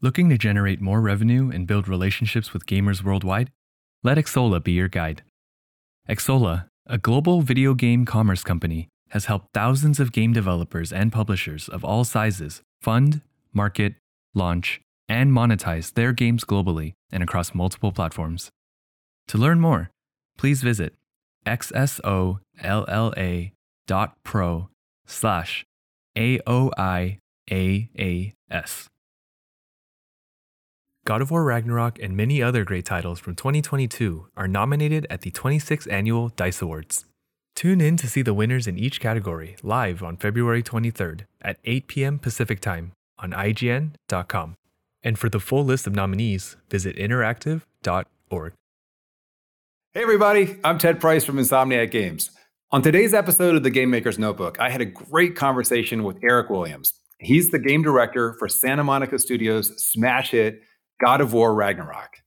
Looking to generate more revenue and build relationships with gamers worldwide? Let Xsolla be your guide. Xsolla, a global video game commerce company, has helped thousands of game developers and publishers of all sizes fund, market, launch, and monetize their games globally and across multiple platforms. To learn more, please visit xsolla dot pro slash AOIAAS. God of War Ragnarok and many other great titles from 2022 are nominated at the 26th Annual DICE Awards. Tune in to see the winners in each category live on February 23rd at 8 p.m. Pacific Time on IGN.com. And for the full list of nominees, visit interactive.org. Hey, everybody, I'm Ted Price from Insomniac Games. On today's episode of the Game Maker's Notebook, I had a great conversation with Eric Williams. He's the game director for Santa Monica Studios' smash hit God of War Ragnarok.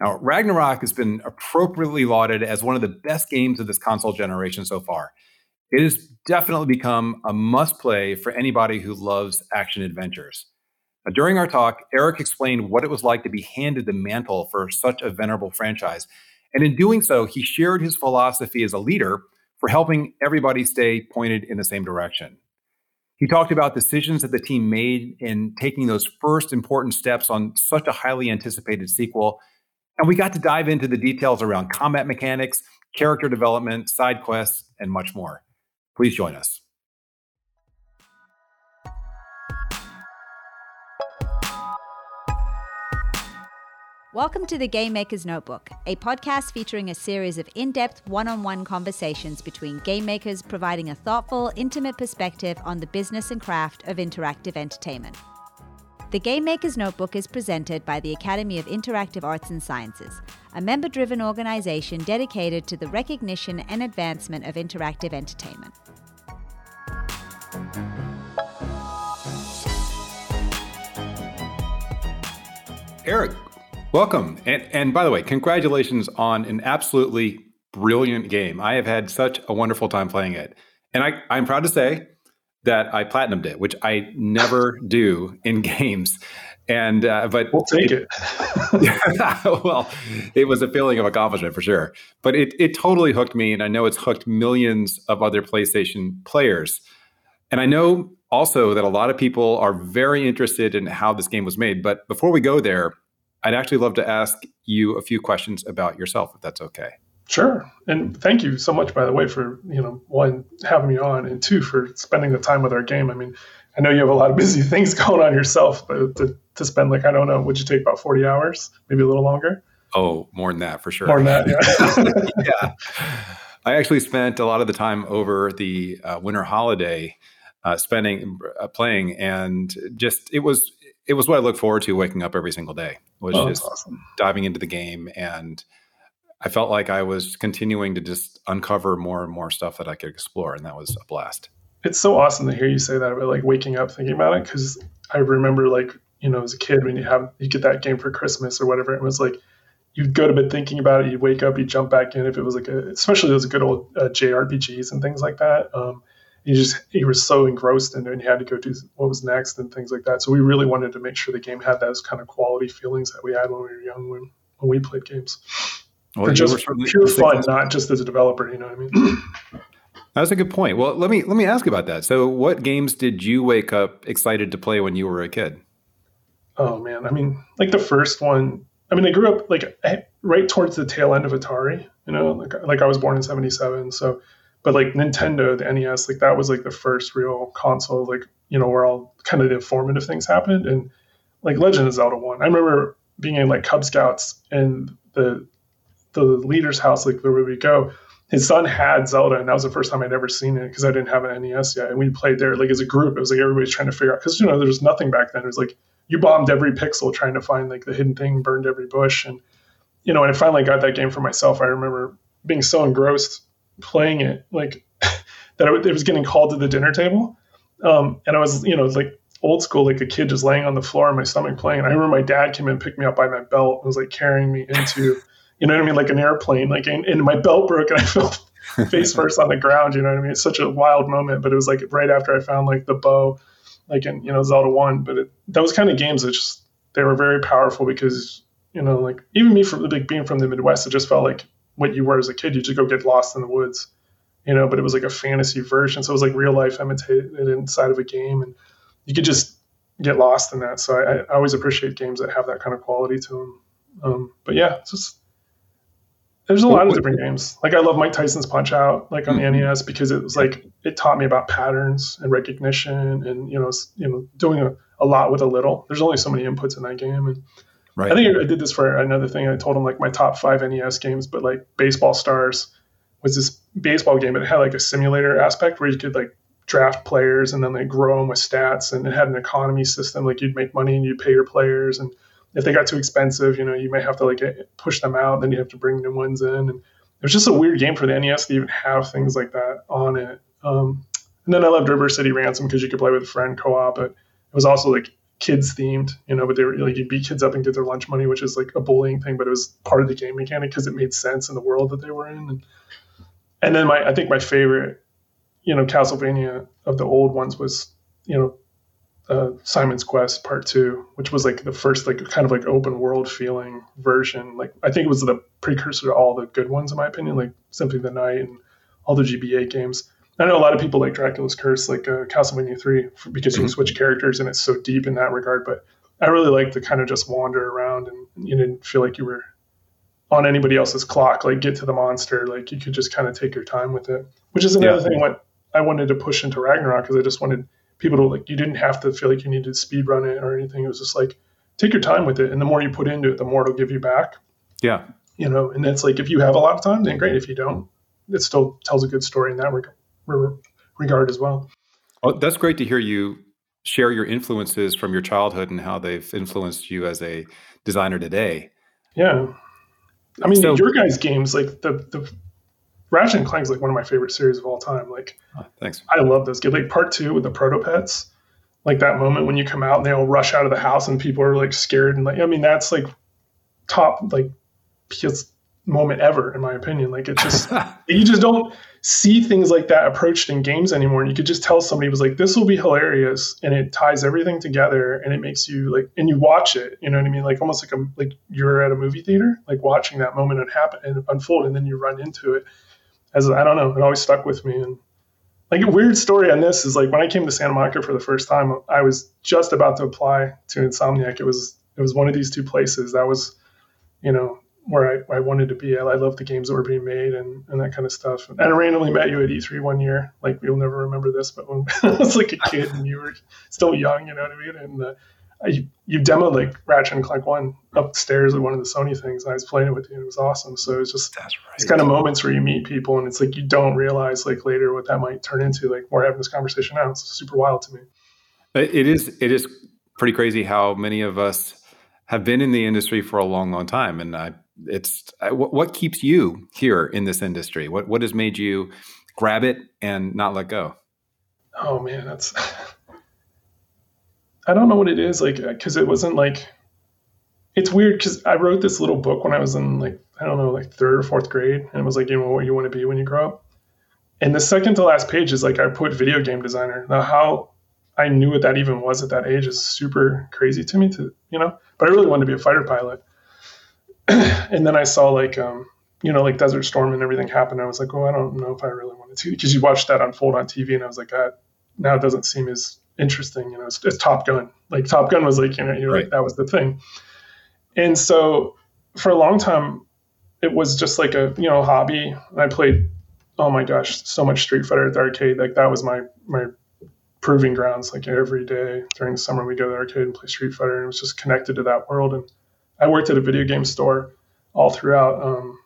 Now, Ragnarok has been appropriately lauded as one of the best games of this console generation so far. It has definitely become a must play for anybody who loves action adventures. Now, during our talk, Eric explained what it was like to be handed the mantle for such a venerable franchise. And in doing so, he shared his philosophy as a leader for helping everybody stay pointed in the same direction. He talked about decisions that the team made in taking those first important steps on such a highly anticipated sequel. And we got to dive into the details around combat mechanics, character development, side quests, and much more. Please join us. Welcome to the Game Maker's Notebook, a podcast featuring a series of in depth one on one conversations between game makers providing a thoughtful, intimate perspective on the business and craft of interactive entertainment. The Game Maker's Notebook is presented by the Academy of Interactive Arts and Sciences, a member driven organization dedicated to the recognition and advancement of interactive entertainment. Eric, welcome. And, and by the way, congratulations on an absolutely brilliant game. I have had such a wonderful time playing it. And I, I'm proud to say that I platinumed it, which I never do in games. And uh, but we'll take it. well, it was a feeling of accomplishment for sure. But it it totally hooked me, and I know it's hooked millions of other PlayStation players. And I know also that a lot of people are very interested in how this game was made. But before we go there, I'd actually love to ask you a few questions about yourself, if that's okay. Sure. And thank you so much, by the way, for, you know, one, having me on, and two, for spending the time with our game. I mean, I know you have a lot of busy things going on yourself, but to, to spend, like, I don't know, would you take about 40 hours, maybe a little longer? Oh, more than that, for sure. More than that, yeah. yeah. I actually spent a lot of the time over the uh, winter holiday uh, spending uh, playing, and just it was it was what I look forward to waking up every single day was oh, just awesome. diving into the game and I felt like I was continuing to just uncover more and more stuff that I could explore, and that was a blast. It's so awesome to hear you say that about like waking up thinking about it because I remember like you know as a kid when you have you get that game for Christmas or whatever, it was like you'd go to bed thinking about it, you'd wake up, you'd jump back in if it was like a especially those good old uh, JRPGs and things like that. Um, you just you were so engrossed in it and you had to go do what was next and things like that. So we really wanted to make sure the game had those kind of quality feelings that we had when we were young when, when we played games. Well, for just for pure fun, not just as a developer. You know what I mean? That's a good point. Well, let me let me ask about that. So, what games did you wake up excited to play when you were a kid? Oh man, I mean, like the first one. I mean, I grew up like right towards the tail end of Atari. You know, like like I was born in '77, so but like Nintendo, the NES, like that was like the first real console, like you know, where all kind of the formative things happened. And like Legend of Zelda one, I remember being in like Cub Scouts and the the leader's house, like where we go, his son had Zelda, and that was the first time I'd ever seen it because I didn't have an NES yet. And we played there like as a group. It was like everybody's trying to figure out because you know there was nothing back then. It was like you bombed every pixel trying to find like the hidden thing, burned every bush, and you know. And I finally got that game for myself, I remember being so engrossed playing it like that. It was getting called to the dinner table, um, and I was you know like old school, like a kid just laying on the floor in my stomach playing. And I remember my dad came in, and picked me up by my belt, and was like carrying me into you know what I mean? Like an airplane, like, and, and my belt broke and I fell face first on the ground. You know what I mean? It's such a wild moment, but it was like right after I found like the bow, like in, you know, Zelda 1. But it, those kind of games that just they were very powerful because you know, like even me from the like being from the Midwest, it just felt like what you were as a kid. You just go get lost in the woods, you know. But it was like a fantasy version, so it was like real life imitated inside of a game, and you could just get lost in that. So I, I always appreciate games that have that kind of quality to them. Um, but yeah, just there's a lot of different games. Like I love Mike Tyson's Punch Out, like on mm-hmm. the NES, because it was like it taught me about patterns and recognition, and you know, you know, doing a, a lot with a little. There's only so many inputs in that game, and right. I think I did this for another thing. I told him like my top five NES games, but like Baseball Stars was this baseball game, it had like a simulator aspect where you could like draft players and then like grow them with stats, and it had an economy system. Like you'd make money and you'd pay your players, and if they got too expensive, you know, you may have to like push them out. Then you have to bring new ones in, and it was just a weird game for the NES to even have things like that on it. Um, and then I loved River City Ransom because you could play with a friend co-op, but it was also like kids themed, you know. But they were like you beat kids up and get their lunch money, which is like a bullying thing, but it was part of the game mechanic because it made sense in the world that they were in. And, and then my I think my favorite, you know, Castlevania of the old ones was you know uh, Simon's Quest Part Two, which was like the first like kind of like open world feeling version. Like I think it was the precursor to all the good ones in my opinion, like Symphony of the Night and all the GBA games. I know a lot of people like Dracula's Curse, like uh, Castlevania Three, because you can mm-hmm. switch characters and it's so deep in that regard. But I really like to kind of just wander around and you didn't feel like you were on anybody else's clock. Like get to the monster, like you could just kind of take your time with it. Which is another yeah. thing what I wanted to push into Ragnarok because I just wanted people to like you didn't have to feel like you needed to speed run it or anything. It was just like take your time with it, and the more you put into it, the more it'll give you back. Yeah, you know, and it's like if you have a lot of time, then great. If you don't, it still tells a good story in that reg- regard as well. Oh, that's great to hear you share your influences from your childhood and how they've influenced you as a designer today. Yeah. I mean, so, your guys' games, like the, the Ratchet and Clank is like one of my favorite series of all time. Like, oh, thanks. I love those games. Like part two with the proto pets, like that moment when you come out and they all rush out of the house and people are like scared and like, I mean, that's like top like PS moment ever in my opinion. Like it just you just don't see things like that approached in games anymore. And you could just tell somebody was like, this will be hilarious, and it ties everything together and it makes you like and you watch it, you know what I mean? Like almost like a like you're at a movie theater, like watching that moment and happen and unfold, and then you run into it as I don't know, it always stuck with me. And like a weird story on this is like when I came to Santa Monica for the first time, I was just about to apply to Insomniac. It was it was one of these two places that was, you know, where I, I wanted to be. I, I love the games that were being made and, and that kind of stuff. And I randomly met you at E3 one year. Like you'll never remember this, but when I was like a kid and you were still young, you know what I mean? And uh, you, you demoed like Ratchet and Clank One upstairs at one of the Sony things, and I was playing it with you, and it was awesome. So it's just right. it's kind of moments where you meet people, and it's like you don't realize like later what that might turn into. Like we're having this conversation now, it's super wild to me. It is it is pretty crazy how many of us have been in the industry for a long, long time, and I, it's uh, what, what keeps you here in this industry? What what has made you grab it and not let go? Oh man, that's I don't know what it is like uh, because it wasn't like it's weird because I wrote this little book when I was in like I don't know like third or fourth grade and it was like you know what you want to be when you grow up and the second to last page is like I put video game designer now how I knew what that even was at that age is super crazy to me to you know but I really wanted to be a fighter pilot and then I saw like um you know like Desert Storm and everything happen I was like oh I don't know if I really wanted to because you watched that unfold on TV and I was like that now it doesn't seem as interesting. You know, it's, it's Top Gun. Like Top Gun was like, you know, you're right. like, that was the thing. And so for a long time, it was just like a, you know, hobby. I played, oh my gosh, so much Street Fighter at the arcade. Like that was my, my proving grounds. Like every day during the summer, we go to the arcade and play Street Fighter and it was just connected to that world. And I worked at a video game store all throughout um,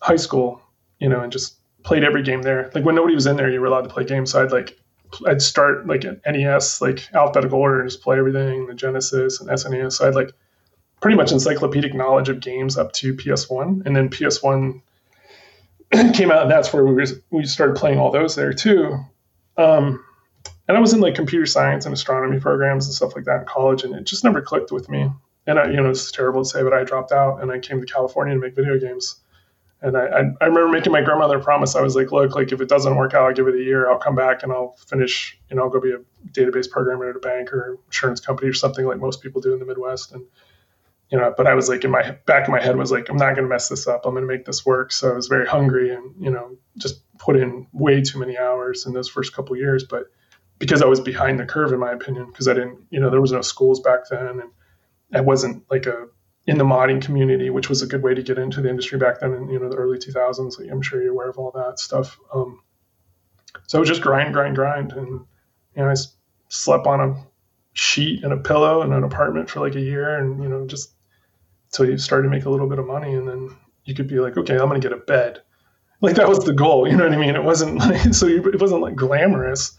high school, you know, and just played every game there. Like when nobody was in there, you were allowed to play games. So I'd like I'd start like an NES, like alphabetical order, and just play everything, the Genesis and SNES. So I had like pretty much encyclopedic knowledge of games up to PS1, and then PS1 came out, and that's where we were, we started playing all those there too. Um, and I was in like computer science and astronomy programs and stuff like that in college, and it just never clicked with me. And I, you know, it's terrible to say, but I dropped out and I came to California to make video games. And I, I, I remember making my grandmother promise. I was like, look, like if it doesn't work out, I'll give it a year. I'll come back and I'll finish, you know, I'll go be a database programmer at a bank or insurance company or something like most people do in the Midwest. And, you know, but I was like in my back of my head was like, I'm not going to mess this up. I'm going to make this work. So I was very hungry and, you know, just put in way too many hours in those first couple years. But because I was behind the curve, in my opinion, because I didn't, you know, there was no schools back then. And I wasn't like a, in the modding community, which was a good way to get into the industry back then in you know the early 2000s. I'm sure you're aware of all that stuff. Um, so just grind, grind, grind, and you know I slept on a sheet and a pillow in an apartment for like a year, and you know just until you started to make a little bit of money, and then you could be like, okay, I'm gonna get a bed. Like that was the goal, you know what I mean? It wasn't like so it wasn't like glamorous,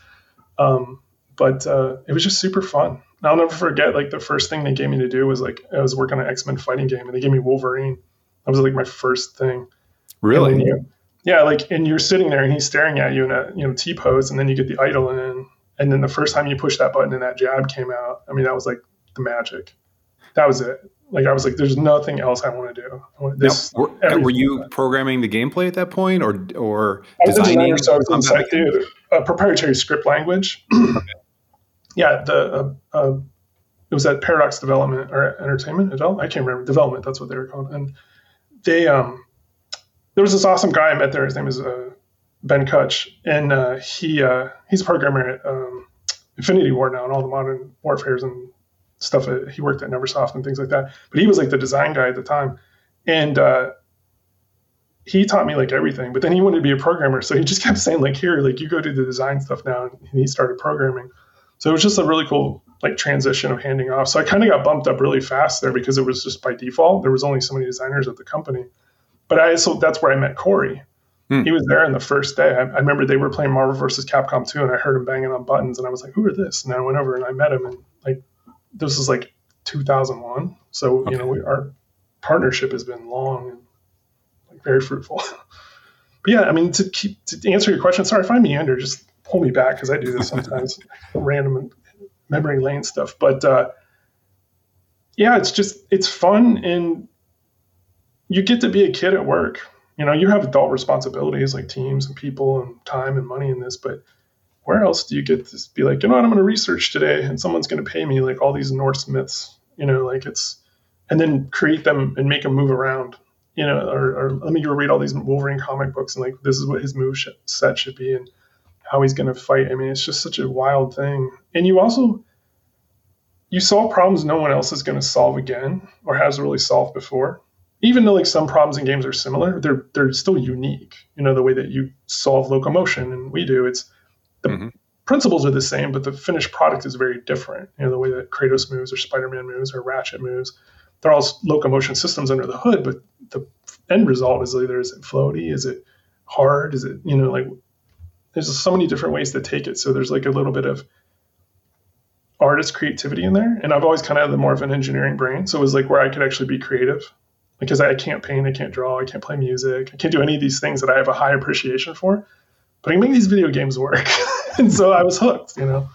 um, but uh, it was just super fun. I'll never forget like the first thing they gave me to do was like I was working on an X Men fighting game and they gave me Wolverine. That was like my first thing. Really? You, yeah, like and you're sitting there and he's staring at you in a you know T pose and then you get the idol in and then the first time you push that button and that jab came out. I mean that was like the magic. That was it. Like I was like, there's nothing else I want to do. Want this, now, were, were, you programming the gameplay at that point, or or I was designing? A designer, so I was in a proprietary script language. yeah, the uh, uh, it was at Paradox Development or Entertainment. I can't remember development. That's what they were called. And they um, there was this awesome guy I met there. His name is uh, Ben Kutch, and uh, he uh, he's a programmer at um, Infinity Ward now and all the modern warfares and stuff. He worked at Neversoft and things like that. But he was like the design guy at the time, and uh, he taught me like everything. But then he wanted to be a programmer, so he just kept saying like, "Here, like you go do the design stuff now," and he started programming. So it was just a really cool like transition of handing off. So I kind of got bumped up really fast there because it was just by default. There was only so many designers at the company. But I so that's where I met Cory. Hmm. He was there in the first day. I, I, remember they were playing Marvel versus Capcom 2 and I heard him banging on buttons and I was like, who are this? And I went over and I met him and like this was like 2001. So, okay. you know, we, our partnership has been long and like very fruitful. but yeah, I mean, to keep to answer your question, sorry if I meander, just pull me back because I do this sometimes, random memory lane stuff. But uh, yeah, it's just it's fun and you get to be a kid at work. You know, you have adult responsibilities like teams and people and time and money in this, but where else do you get to be like, you know what, I'm going to research today and someone's going to pay me like all these Norse myths, you know, like it's, and then create them and make them move around, you know, or, or let me go read all these Wolverine comic books and like, this is what his move set should be. And how he's going to fight. I mean, it's just such a wild thing. And you also you solve problems no one else is going to solve again or has really solved before. Even though like some problems in games are similar, they're they're still unique. You know, the way that you solve locomotion and we do, it's the mm-hmm. principles are the same, but the finished product is very different. You know, the way that Kratos moves or Spider-Man moves or Ratchet moves, they're all locomotion systems under the hood, but the end result is either is it floaty, is it hard, is it you know like there's so many different ways to take it. So there's like a little bit of artist creativity in there. And I've always kind of had the more of an engineering brain. So it was like where I could actually be creative because I can't paint, I can't draw, I can't play music, I can't do any of these things that I have a high appreciation for. But I can make these video games work. and so I was hooked, you know.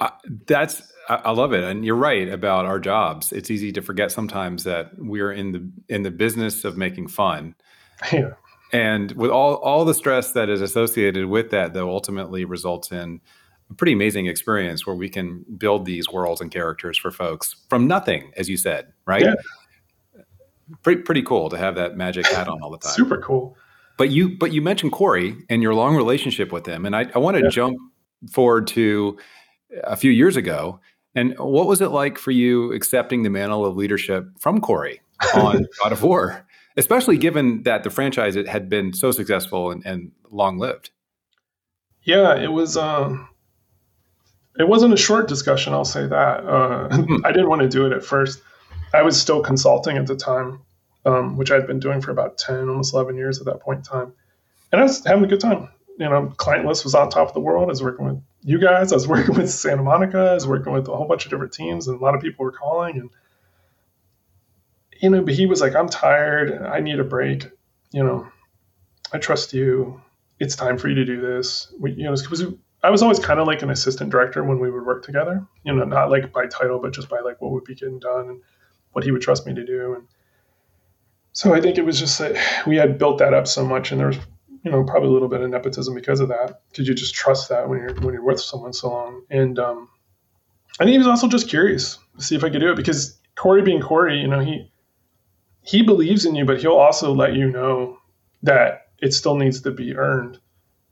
Uh, that's I love it, and you're right about our jobs. It's easy to forget sometimes that we're in the in the business of making fun. Yeah and with all all the stress that is associated with that though ultimately results in a pretty amazing experience where we can build these worlds and characters for folks from nothing as you said right? Yeah. pretty pretty cool to have that magic hat on all the time. Super cool. But you but you mentioned cory and your long relationship with him and i, I want to yeah. jump forward to a few years ago. And what was it like for you accepting the mantle of leadership from cory on god of war especially given that the franchise had been so successful and, and long lived. Yeah, it was. Um, it wasn't a short discussion. I'll say that. Uh, hmm. I didn't want to do it at first. I was still consulting at the time, um, which I'd been doing for about ten, almost eleven years at that point in time, and I was having a good time. You know, client list was on top of the world. I was working with you guys. I was working with Santa Monica. I was working with a whole bunch of different teams, and a lot of people were calling and you know, but he was like, I'm tired. I need a break. You know, I trust you. It's time for you to do this. We, you know, because I was always kind of like an assistant director when we would work together. You know, not like by title, but just by like what would be getting done and what he would trust me to do. And so I think it was just that we had built that up so much, and there was you know probably a little bit of nepotism because of that because you just trust that when you're when you're with someone so long and um, I think he was also just curious to see if I could do it because Cory being Corey you know he he believes in you but he'll also let you know that it still needs to be earned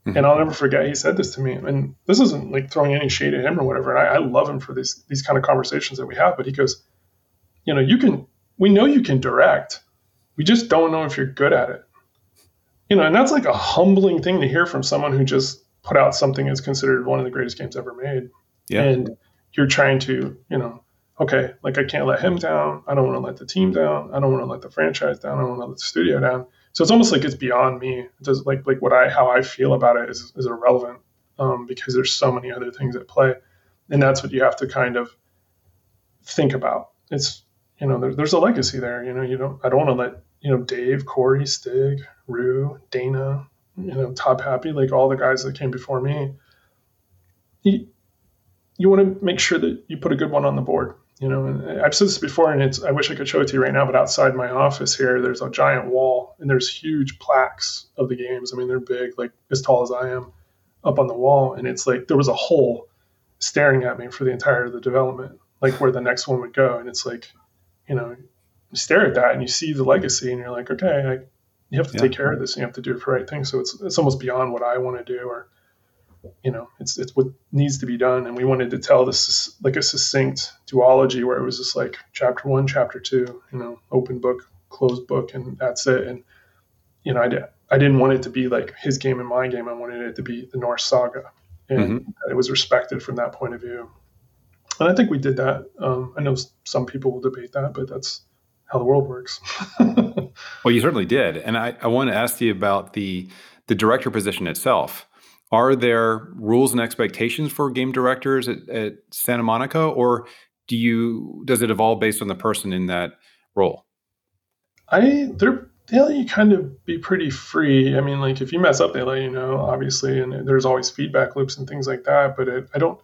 mm-hmm. and I'll never forget he said this to me and this isn't like throwing any shade at him or whatever and I, I love him for these these kind of conversations that we have but he goes you know you can we know you can direct we just don't know if you're good at it you know, and that's like a humbling thing to hear from someone who just put out something that's considered one of the greatest games ever made. Yeah. And you're trying to, you know, okay, like I can't let him down. I don't want to let the team down. I don't want to let the franchise down. I don't want to let the studio down. So it's almost like it's beyond me. It does like like what I how I feel about it is is irrelevant um, because there's so many other things at play, and that's what you have to kind of think about. It's you know there, there's a legacy there. You know you don't I don't want to let you know Dave, Cory, Stig, Ru, Dana, you know, Todd Papy, like all the guys that came before me. You, you want to make sure that you put a good one on the board. You know, and I've said this before, and it's I wish I could show it to you right now, but outside my office here, there's a giant wall, and there's huge plaques of the games. I mean, they're big, like as tall as I am, up on the wall, and it's like there was a hole staring at me for the entire of the development, like where the next one would go, and it's like, you know, you stare at that and you see the legacy, and you're like, okay, I, you have to yeah. take care of this and you have to do it for the right thing. So it's it's almost beyond what I want to do or you know, it's it's what needs to be done. And we wanted to tell this like a succinct duology where it was just like chapter one, chapter two, you know, open book, closed book, and that's it. And you know, I did I didn't want it to be like his game and my game. I wanted it to be the Norse saga, and mm-hmm. it was respected from that point of view. And I think we did that. Um, I know some people will debate that, but that's how the world works. well, you certainly did, and I, I want to ask you about the the director position itself. Are there rules and expectations for game directors at, at Santa Monica, or do you does it evolve based on the person in that role? I they're they let you kind of be pretty free. I mean, like if you mess up, they let you know, obviously, and there's always feedback loops and things like that. But it, I don't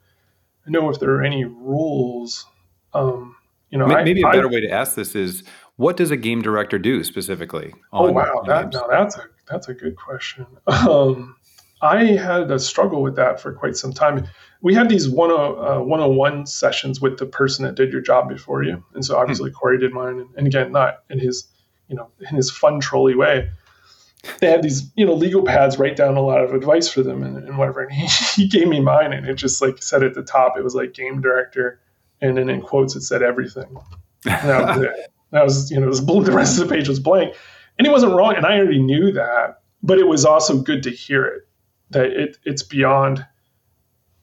know if there are any rules. Um, you know, maybe I, a better I, way to ask this is, what does a game director do specifically? oh wow, that, now that's a that's a good question. Um, I had a struggle with that for quite some time. We had these one uh, one-on-one sessions with the person that did your job before you, and so obviously hmm. Cory did mine, and, and again, not in his you know in his fun trolley way they had these you know legal pads write down a lot of advice for them and, and whatever and he, he, gave me mine and it just like said at the top it was like game director and then in quotes it said everything. And that was it. That was you know was, the rest of the page was blank, and he wasn't wrong, and I already knew that. But it was also good to hear it that it it's beyond,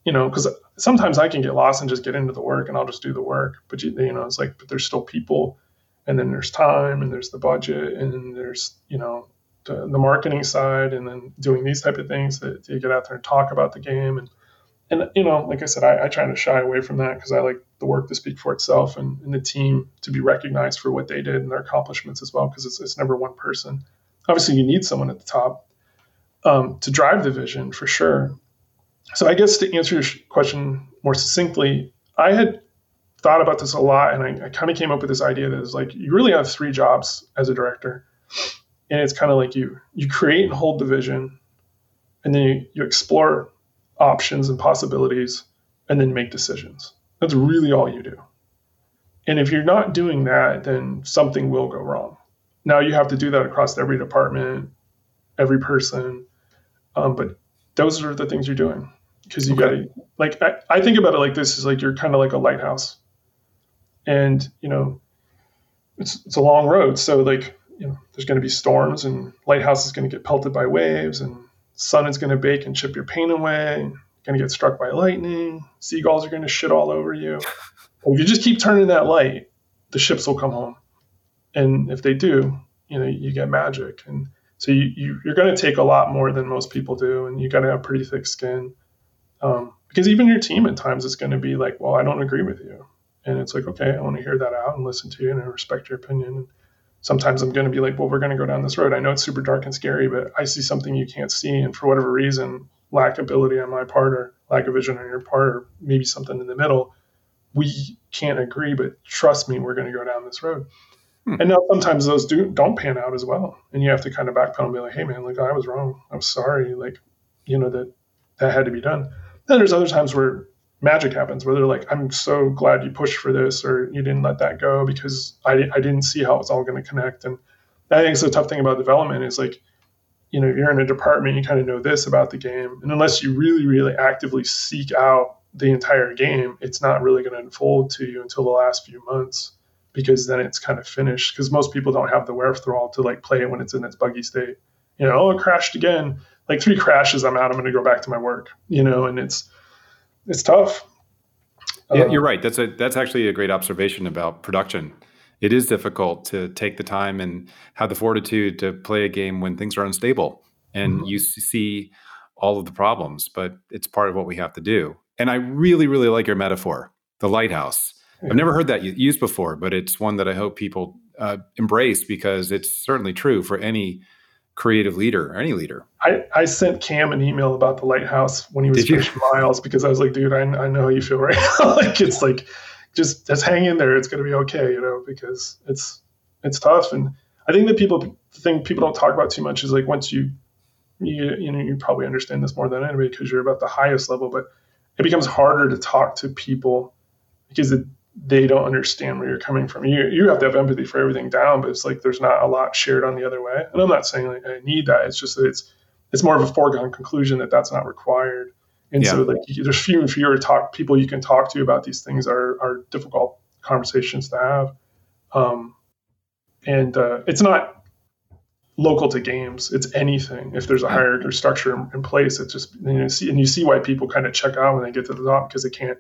you know, because sometimes I can get lost and just get into the work and I'll just do the work. But you, you know, it's like but there's still people, and then there's time, and there's the budget, and there's you know the, the marketing side, and then doing these type of things that you get out there and talk about the game and and you know, like I said, I, I try to shy away from that because I like the work to speak for itself and, and, the team to be recognized for what they did and their accomplishments as well because it's, it's never one person. Obviously, you need someone at the top um, to drive the vision for sure. So I guess to answer your question more succinctly, I had thought about this a lot and I, I kind of came up with this idea that is like you really have three jobs as a director. And it's kind of like you you create and hold the vision and then you, you explore options and possibilities and then make decisions. That's really all you do. And if you're not doing that, then something will go wrong. Now you have to do that across every department, every person. Um, but those are the things you're doing because you okay. got to, like, I, I think about it like this is like you're kind of like a lighthouse. And, you know, it's, it's a long road. So, like, you know, there's going to be storms and lighthouse is going to get pelted by waves and sun is going to bake and chip your paint away. Going to get struck by lightning. Seagulls are going to shit all over you. if you just keep turning that light, the ships will come home. And if they do, you know, you get magic. And so you, you you're going to take a lot more than most people do, and you got to have pretty thick skin. Um, because even your team at times is going to be like, well, I don't agree with you. And it's like, okay, I want to hear that out and listen to you and I respect your opinion sometimes I'm going to be like, well, we're going to go down this road. I know it's super dark and scary, but I see something you can't see. And for whatever reason, lack ability on my part or lack of vision on your part, or maybe something in the middle, we can't agree, but trust me, we're going to go down this road. Hmm. And now sometimes those do don't pan out as well, and you have to kind of backpedal and be like, "Hey, man, like I was wrong. I'm sorry. Like, you know that that had to be done." Then there's other times where magic happens, where they're like, "I'm so glad you pushed for this, or you didn't let that go because I I didn't see how it's all going to connect." And I think it's a tough thing about development is like, you know, if you're in a department, you kind of know this about the game, and unless you really, really actively seek out the entire game, it's not really going to unfold to you until the last few months because then it's kind of finished. Because most people don't have the wherewithal to like play it when it's in its buggy state. You know, oh, it crashed again. Like three crashes, I'm out. I'm going to go back to my work. You know, and it's it's tough. Yeah, uh, you're right. That's a that's actually a great observation about production. It is difficult to take the time and have the fortitude to play a game when things are unstable and mm-hmm. you see all of the problems, but it's part of what we have to do. And I really, really like your metaphor, the lighthouse. I've never heard that used before, but it's one that I hope people uh, embrace because it's certainly true for any creative leader or any leader. I, I sent Cam an email about the lighthouse when he was pushing miles because I was like, dude, I, I know how you feel right now. like it's like just just hang in there. It's going to be okay, you know, because it's it's tough. And I think that people the thing people don't talk about too much is like once you you you know you probably understand this more than anybody because you're about the highest level, but it becomes harder to talk to people because it, they don't understand where you're coming from. You you have to have empathy for everything down, but it's like there's not a lot shared on the other way. And I'm not saying like I need that. It's just that it's it's more of a foregone conclusion that that's not required. And yeah. so like there's few and fewer talk people you can talk to about these things are are difficult conversations to have. Um, and uh, it's not local to games. It's anything. If there's a hierarchy or structure in, in place, it's just you know, see and you see why people kind of check out when they get to the top because they can't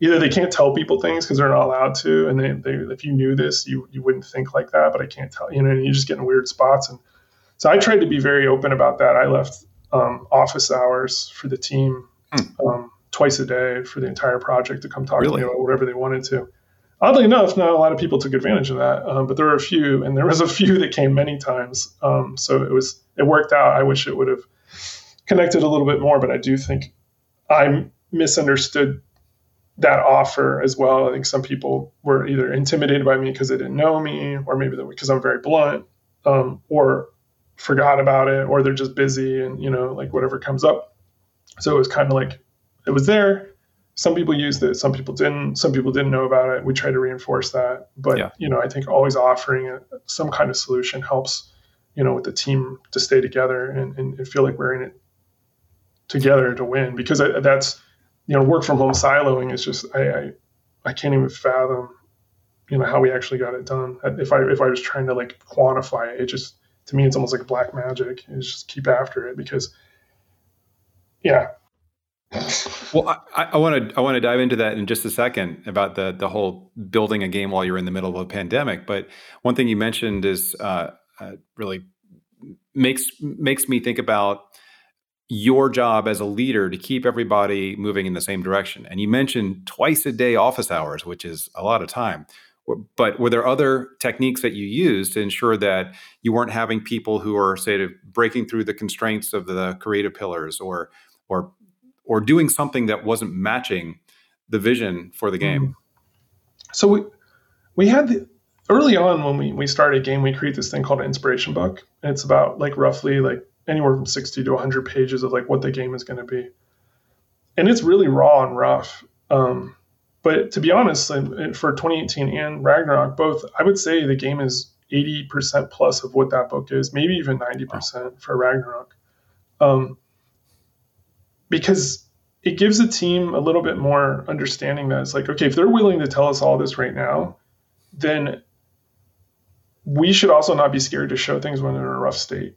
either they can't tell people things because they're not allowed to, and they, they if you knew this, you you wouldn't think like that. But I can't tell you know, and you just get in weird spots. And so I tried to be very open about that. I left um, office hours for the team hmm. um, twice a day for the entire project to come talk really? to me about whatever they wanted to oddly enough, not a lot of people took advantage of that, um, but there were a few, and there was a few that came many times. Um, so it was it worked out. I wish it would have connected a little bit more, but I do think I misunderstood that offer as well. I think some people were either intimidated by me because they didn't know me, or maybe because I'm very blunt, um, or forgot about it, or they're just busy and you know like whatever comes up. So it was kind of like it was there some people used it, some people didn't. Some people didn't know about it. We try to reinforce that, but yeah. you know, I think always offering a, some kind of solution helps. You know, with the team to stay together and, and, and feel like we're in it together to win. Because that's you know, work from home siloing is just I, I I can't even fathom you know how we actually got it done. If I if I was trying to like quantify it, it just to me it's almost like black magic. Is just keep after it because yeah, well, I want to I want to dive into that in just a second about the the whole building a game while you're in the middle of a pandemic. But one thing you mentioned is uh, uh, really makes makes me think about your job as a leader to keep everybody moving in the same direction. And you mentioned twice a day office hours, which is a lot of time. But were there other techniques that you used to ensure that you weren't having people who are, say, breaking through the constraints of the creative pillars or or or doing something that wasn't matching the vision for the game. Mm. So we we had the, early on when we, we started a game, we create this thing called an inspiration book. And it's about like roughly like anywhere from 60 to 100 pages of like what the game is going to be. And it's really raw and rough. Um, but to be honest, for 2018 and Ragnarok, both, I would say the game is 80% plus of what that book is, maybe even 90% for Ragnarok. Um, because it gives the team a little bit more understanding that it's like, okay, if they're willing to tell us all this right now, then we should also not be scared to show things when they're in a rough state.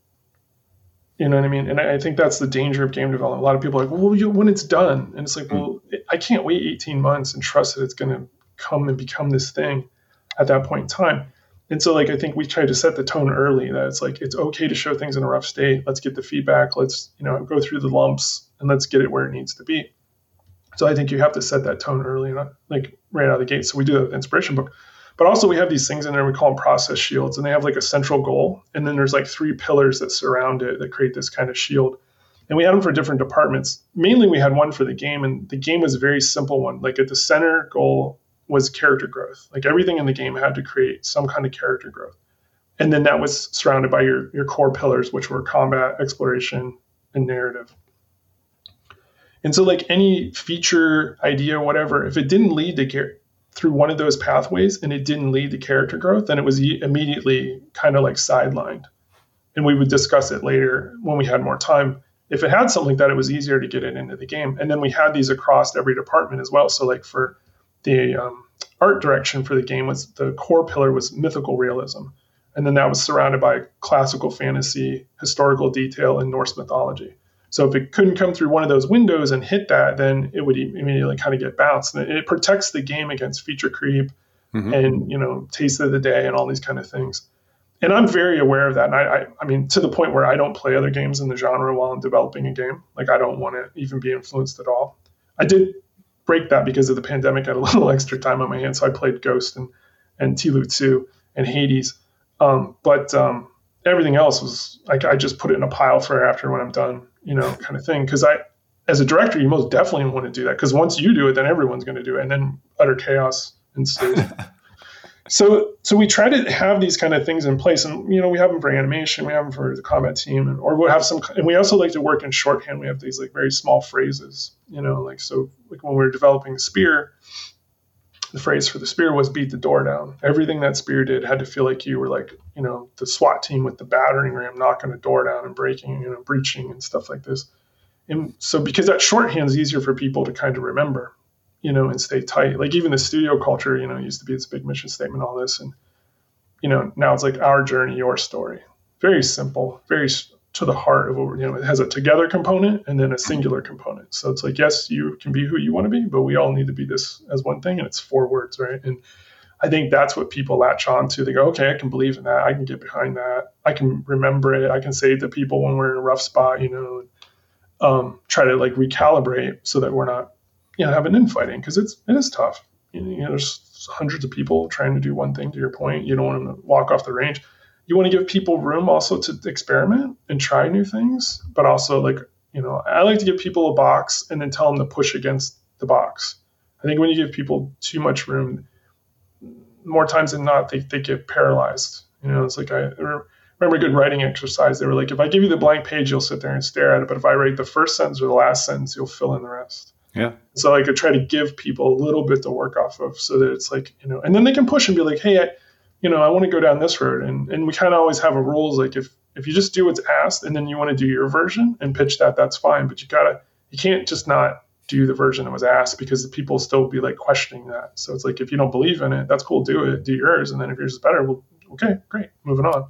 You know what I mean? And I, think that's the danger of game development. A lot of people are like, well, you, when it's done, and it's like, mm-hmm. well, I can't wait 18 months and trust that it's going to come and become this thing at that point in time. And so, like, I think we try to set the tone early that it's like it's okay to show things in a rough state. Let's get the feedback. Let's you know go through the lumps and let's get it where it needs to be. So I think you have to set that tone early, like right out of the gate. So we do the inspiration book, but also we have these things in there. We call them process shields, and they have like a central goal, and then there's like three pillars that surround it that create this kind of shield. And we had them for different departments. Mainly, we had one for the game, and the game was a very simple one. Like at the center goal was character growth. Like everything in the game had to create some kind of character growth. And then that was surrounded by your, your core pillars, which were combat, exploration, and narrative. And so, like any feature, idea, whatever, if it didn't lead to through one of those pathways and it didn't lead to character growth, then it was immediately kind of like sidelined. And we would discuss it later when we had more time. If it had something like that, it was easier to get it into the game. And then we had these across every department as well. So, like for the um, art direction for the game, was the core pillar was mythical realism, and then that was surrounded by classical fantasy, historical detail, and Norse mythology. So if it couldn't come through one of those windows and hit that, then it would immediately kind of get bounced. And it protects the game against feature creep mm-hmm. and you know taste of the day and all these kind of things. And I'm very aware of that. And I, I, I mean, to the point where I don't play other games in the genre while I'm developing a game. Like I don't want to even be influenced at all. I did break that because of the pandemic. I had a little extra time on my hands, so I played Ghost and and TLOU 2 and Hades. Um, but um, everything else was like I just put it in a pile for after when I'm done you know, kind of thing. Because I, as a director, you most definitely want to do that. Because once you do it, then everyone's going to do it, and then utter chaos ensues. so, so we try to have these kind of things in place, and you know, we have them for animation, we have them for the combat team, and, or we'll have some. And we also like to work in shorthand. We have these like very small phrases, you know, like so, like when we were developing spear, the phrase for the spear was beat the door down. Everything that spear did had to feel like you were like, you know, the SWAT team with the battering ram knocking a door down and breaking, you know, breaching and stuff like this. And so because that shorthand is easier for people to kind of remember, you know, and stay tight. Like even the studio culture, you know, used to be this big mission statement, all this. And, you know, now it's like our journey, your story. Very simple, very to the heart of what you know it has a together component and then a singular component. So it's like yes you can be who you want to be but we all need to be this as one thing and it's four words right? And i think that's what people latch on to. They go okay i can believe in that. I can get behind that. I can remember it. I can say to people when we're in a rough spot you know? Um, try to like recalibrate so that we're not you know having infighting because it's it is tough. You know, there's hundreds of people trying to do one thing to your point. You don't want to walk off the range you want to give people room also to experiment and try new things, but also like, you know, I like to give people a box and then tell them to push against the box. I think when you give people too much room, more times than not, they, they get paralyzed. You know, it's like I remember a good writing exercise. They were like, if I give you the blank page, you'll sit there and stare at it. But if I write the first sentence or the last sentence, you'll fill in the rest. Yeah. So I could try to give people a little bit to work off of so that it's like, you know, and then they can push and be like, hey, I, you know, I want to go down this road. And, and we kind of always have a rules like if, if you just do what's asked and then you want to do your version and pitch that, that's fine. But you gotta, you can't just not do the version that was asked because the people still be like questioning that. So it's like, if you don't believe in it, that's cool. Do it, do yours. And then if yours is better, well, okay, great. Moving on.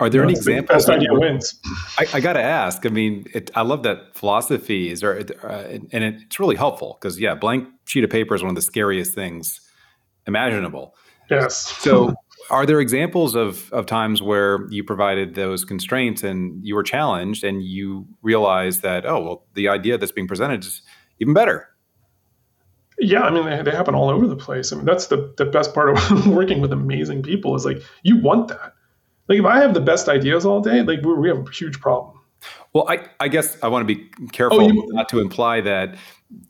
Are there you know, any examples? Best idea wins. I, I got to ask. I mean, it, I love that philosophy. Is there, uh, and it's really helpful because yeah, blank sheet of paper is one of the scariest things imaginable. Yes. So are there examples of, of times where you provided those constraints and you were challenged and you realized that, oh, well, the idea that's being presented is even better? Yeah, I mean, they, they happen all over the place. I mean, that's the, the best part of working with amazing people is like, you want that. Like, if I have the best ideas all day, like, we, we have a huge problem. Well, I, I guess I want to be careful oh, you, not to imply that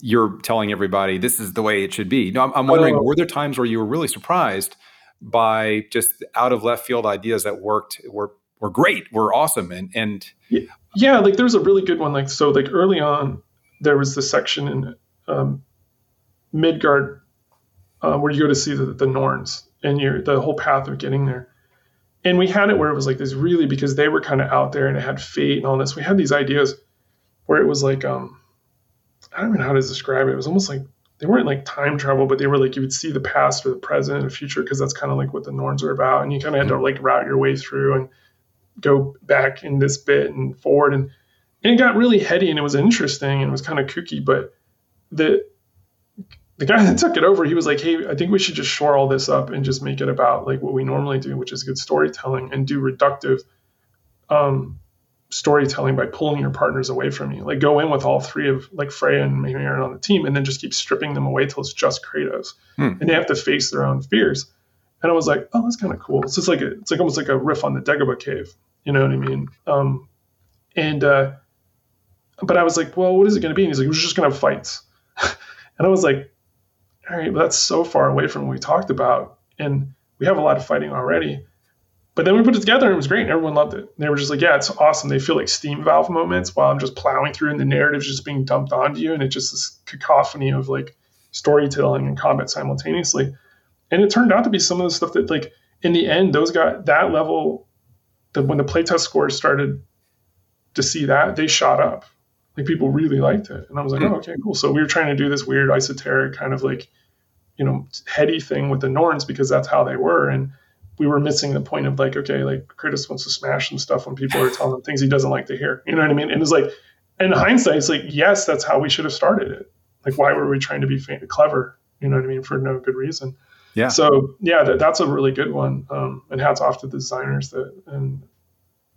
you're telling everybody this is the way it should be. No, I'm, I'm wondering, uh, were there times where you were really surprised – by just out of left field ideas that worked were were great, were awesome, and and yeah, like there's a really good one. Like so, like early on, there was this section in um, Midgard uh, where you go to see the, the Norns and you're the whole path of getting there. And we had it where it was like this really because they were kind of out there and it had fate and all this. We had these ideas where it was like um I don't even know how to describe it. It was almost like they weren't like time travel, but they were like you would see the past or the present and the future because that's kind of like what the Norns are about. And you kind of had to like route your way through and go back in this bit and forward. And, and it got really heady and it was interesting and it was kind of kooky. But the the guy that took it over, he was like, "Hey, I think we should just shore all this up and just make it about like what we normally do, which is good storytelling, and do reductive um, storytelling by pulling your partners away from you. Like go in with all three of like Freya and Mimir on the team, and then just keep stripping them away till it's just Kratos, hmm. and they have to face their own fears. And I was like, oh, that's kind of cool. So It's like a, it's like almost like a riff on the Dagobah cave. You know what I mean? Um, and uh, but I was like, well, what is it going to be? And he's like, we're just going to have fights. and I was like, all right, but that's so far away from what we talked about. And we have a lot of fighting already. But then we put it together and it was great. And everyone loved it. They were just like, yeah, it's awesome. They feel like steam valve moments while I'm just plowing through and the narrative's just being dumped onto you. And it's just this cacophony of like storytelling and combat simultaneously. And it turned out to be some of the stuff that like in the end, those got that level that when the playtest scores started to see that, they shot up. Like people really liked it. And I was like, mm-hmm. oh, okay, cool. So we were trying to do this weird esoteric kind of like, you know, heady thing with the Norns because that's how they were. And we were missing the point of like, okay, like Kratos wants to smash some stuff when people are telling him things he doesn't like to hear. You know what I mean? And it's like, in hindsight, it's like, yes, that's how we should have started it. Like, why were we trying to be clever? You know what I mean? For no good reason. Yeah. So yeah, that, that's a really good one. Um, and hats off to the designers that and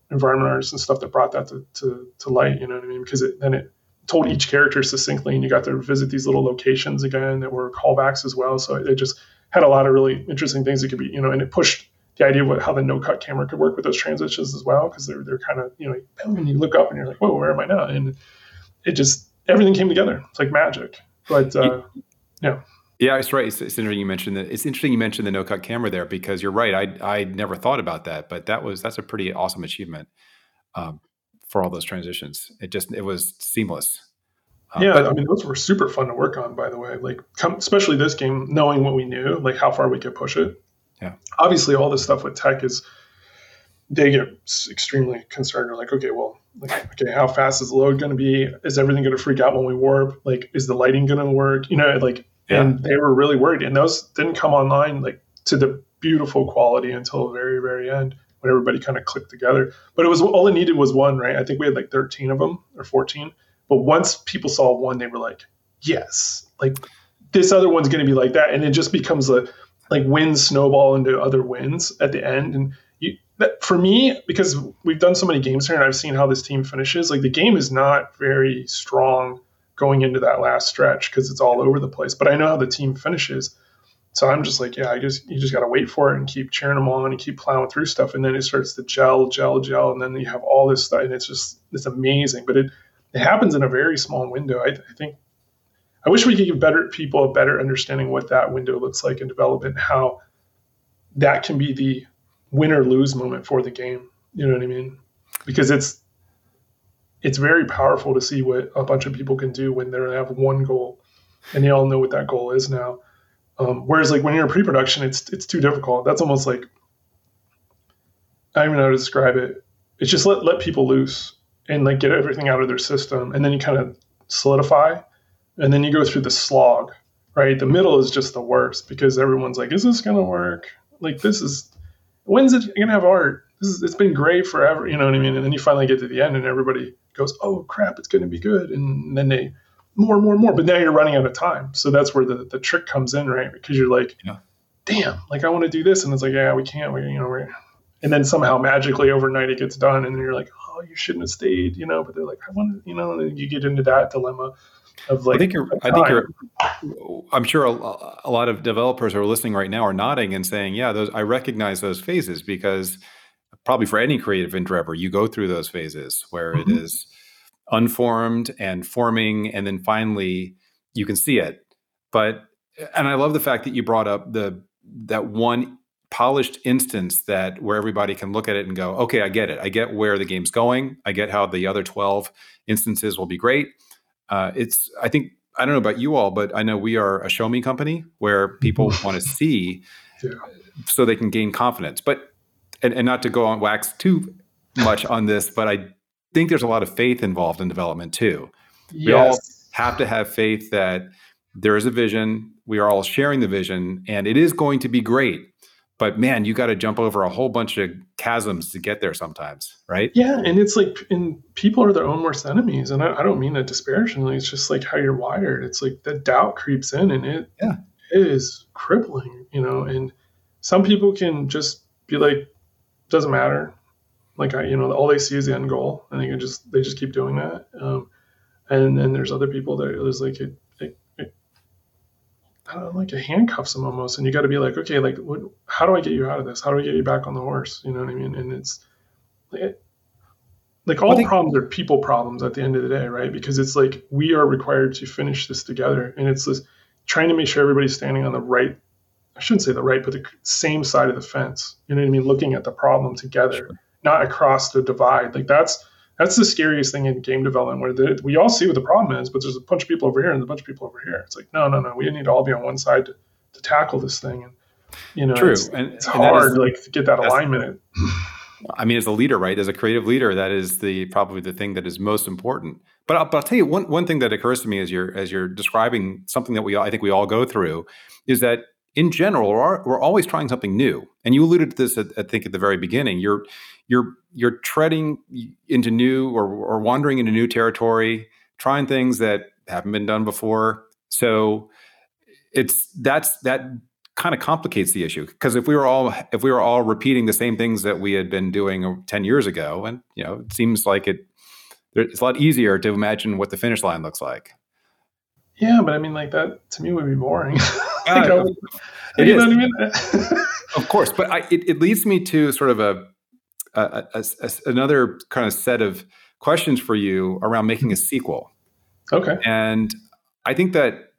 environment artists and stuff that brought that to, to, to light. You know what I mean? Because it, then it told each character succinctly, and you got to visit these little locations again that were callbacks as well. So it just had a lot of really interesting things that could be, you know, and it pushed the idea of what, how the no cut camera could work with those transitions as well, because they're, they're kind of, you know, when you look up and you're like, whoa, where am I now? And it just, everything came together. It's like magic. But, uh, yeah. Yeah, it's right. It's, it's, interesting you mentioned that. It's interesting you mentioned the no cut camera there because you're right. I I never thought about that, but that was that's a pretty awesome achievement um, for all those transitions. It just it was seamless. Um, yeah, but, I mean those were super fun to work on. By the way, like come, especially this game, knowing what we knew, like how far we could push it. Yeah. Obviously, all this stuff with tech is they get extremely concerned. They're like, okay, well, like, okay, how fast is the load going to be? Is everything going to freak out when we warp? Like, is the lighting going to work? You know, like yeah. and they were really worried. And those didn't come online like to the beautiful quality until the very, very end when everybody kind of clicked together. But it was all it needed was one, right? I think we had like 13 of them or 14. But once people saw one, they were like, yes, like this other one's going to be like that. And it just becomes a like wins snowball into other wins at the end. And you, that, for me, because we've done so many games here and I've seen how this team finishes, like the game is not very strong going into that last stretch because it's all over the place. But I know how the team finishes. So I'm just like, yeah, I just you just got to wait for it and keep cheering them on and keep plowing through stuff, and then it starts to gel, gel, gel, and then you have all this stuff, and it's just it's amazing. But it it happens in a very small window. I, I think I wish we could give better people a better understanding what that window looks like in development, how that can be the win or lose moment for the game. You know what I mean? Because it's it's very powerful to see what a bunch of people can do when they have one goal and they all know what that goal is now. Um, whereas like when you're in pre-production, it's it's too difficult. That's almost like I don't even know how to describe it. It's just let let people loose and like get everything out of their system, and then you kind of solidify, and then you go through the slog. Right, the middle is just the worst because everyone's like, "Is this gonna work? Like this is when's it gonna have art? This is it's been great forever." You know what I mean? And then you finally get to the end, and everybody goes, oh crap, it's going to be good. And then they more, and more, more. But now you're running out of time. So that's where the, the trick comes in, right? Because you're like, yeah. damn, like I want to do this. And it's like, yeah, we can't. We, you know, we're, and then somehow magically overnight it gets done. And then you're like, oh, you shouldn't have stayed, you know, but they're like, I want to, you know, and you get into that dilemma of like, I think you're, I think you're, I'm sure a, a, lot of developers who are listening right now are nodding and saying, yeah, those, I recognize those phases because probably for any creative endeavor, you go through those phases where mm-hmm. it is unformed and forming, and then finally you can see it. But and I love the fact that you brought up the that one polished instance that where everybody can look at it and go, okay, I get it. I get where the game's going. I get how the other 12 instances will be great. Uh, it's I think I don't know about you all, but I know we are a show me company where people want to see yeah. so they can gain confidence. But and, and not to go on wax too much on this, but I think there's a lot of faith involved in development too. Yes. We all have to have faith that there is a vision. We are all sharing the vision, and it is going to be great. But man, you got to jump over a whole bunch of chasms to get there sometimes, right? Yeah, and it's like, and people are their own worst enemies, and I, I don't mean that disparagingly. It's just like how you're wired. It's like that doubt creeps in, and it yeah. it is crippling, you know. And some people can just be like, doesn't matter. Like I, you know, all they see is the end goal, and they can just they just keep doing that. Um, and then there's other people that there's like it, I don't know, like it handcuffs them almost, and you got to be like, okay, like what, how do I get you out of this? How do I get you back on the horse? You know what I mean? And it's it, like all think, problems are people problems at the end of the day, right? Because it's like we are required to finish this together, and it's this trying to make sure everybody's standing on the right I shouldn't say the right, but the same side of the fence. You know what I mean? Looking at the problem together, sure. not across the divide. Like that's that's the scariest thing in game development, where the, we all see what the problem is, but there's a bunch of people over here and a bunch of people over here. It's like no, no, no. We need to all be on one side to, to tackle this thing. And you know, True. it's, and, it's and hard, is, like to get that alignment. I mean, as a leader, right? As a creative leader, that is the probably the thing that is most important. But I'll, but I'll tell you one one thing that occurs to me as you're as you're describing something that we I think we all go through is that in general, we're, we're always trying something new. And you alluded to this, at, I think, at the very beginning. You're you're you're treading into new or, or wandering into new territory, trying things that haven't been done before. So it's that's that kind of complicates the issue because if we were all if we were all repeating the same things that we had been doing uh, 10 years ago and you know it seems like it it's a lot easier to imagine what the finish line looks like yeah but i mean like that to me would be boring uh, it is. I mean? of course, but I, it, it, leads me to sort of a, a, a, a, another kind of set of questions for you around making a sequel. Okay. And I think that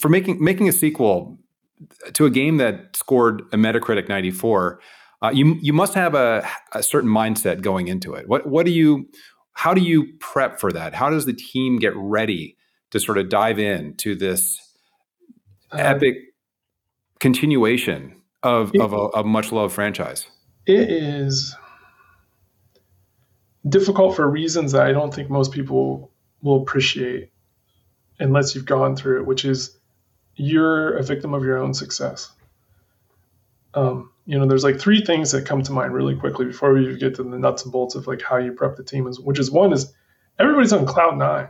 for making making a sequel to a game that scored a Metacritic 94, uh, you you must have a, a certain mindset going into it. What what do you how do you prep for that? How does the team get ready to sort of dive in to this uh, epic continuation of it, of a, a much loved franchise? It is difficult for reasons that I don't think most people will appreciate unless you've gone through it, which is you're a victim of your own success. Um, you know, there's like three things that come to mind really quickly before we get to the nuts and bolts of like how you prep the team. Is which is one is everybody's on cloud nine,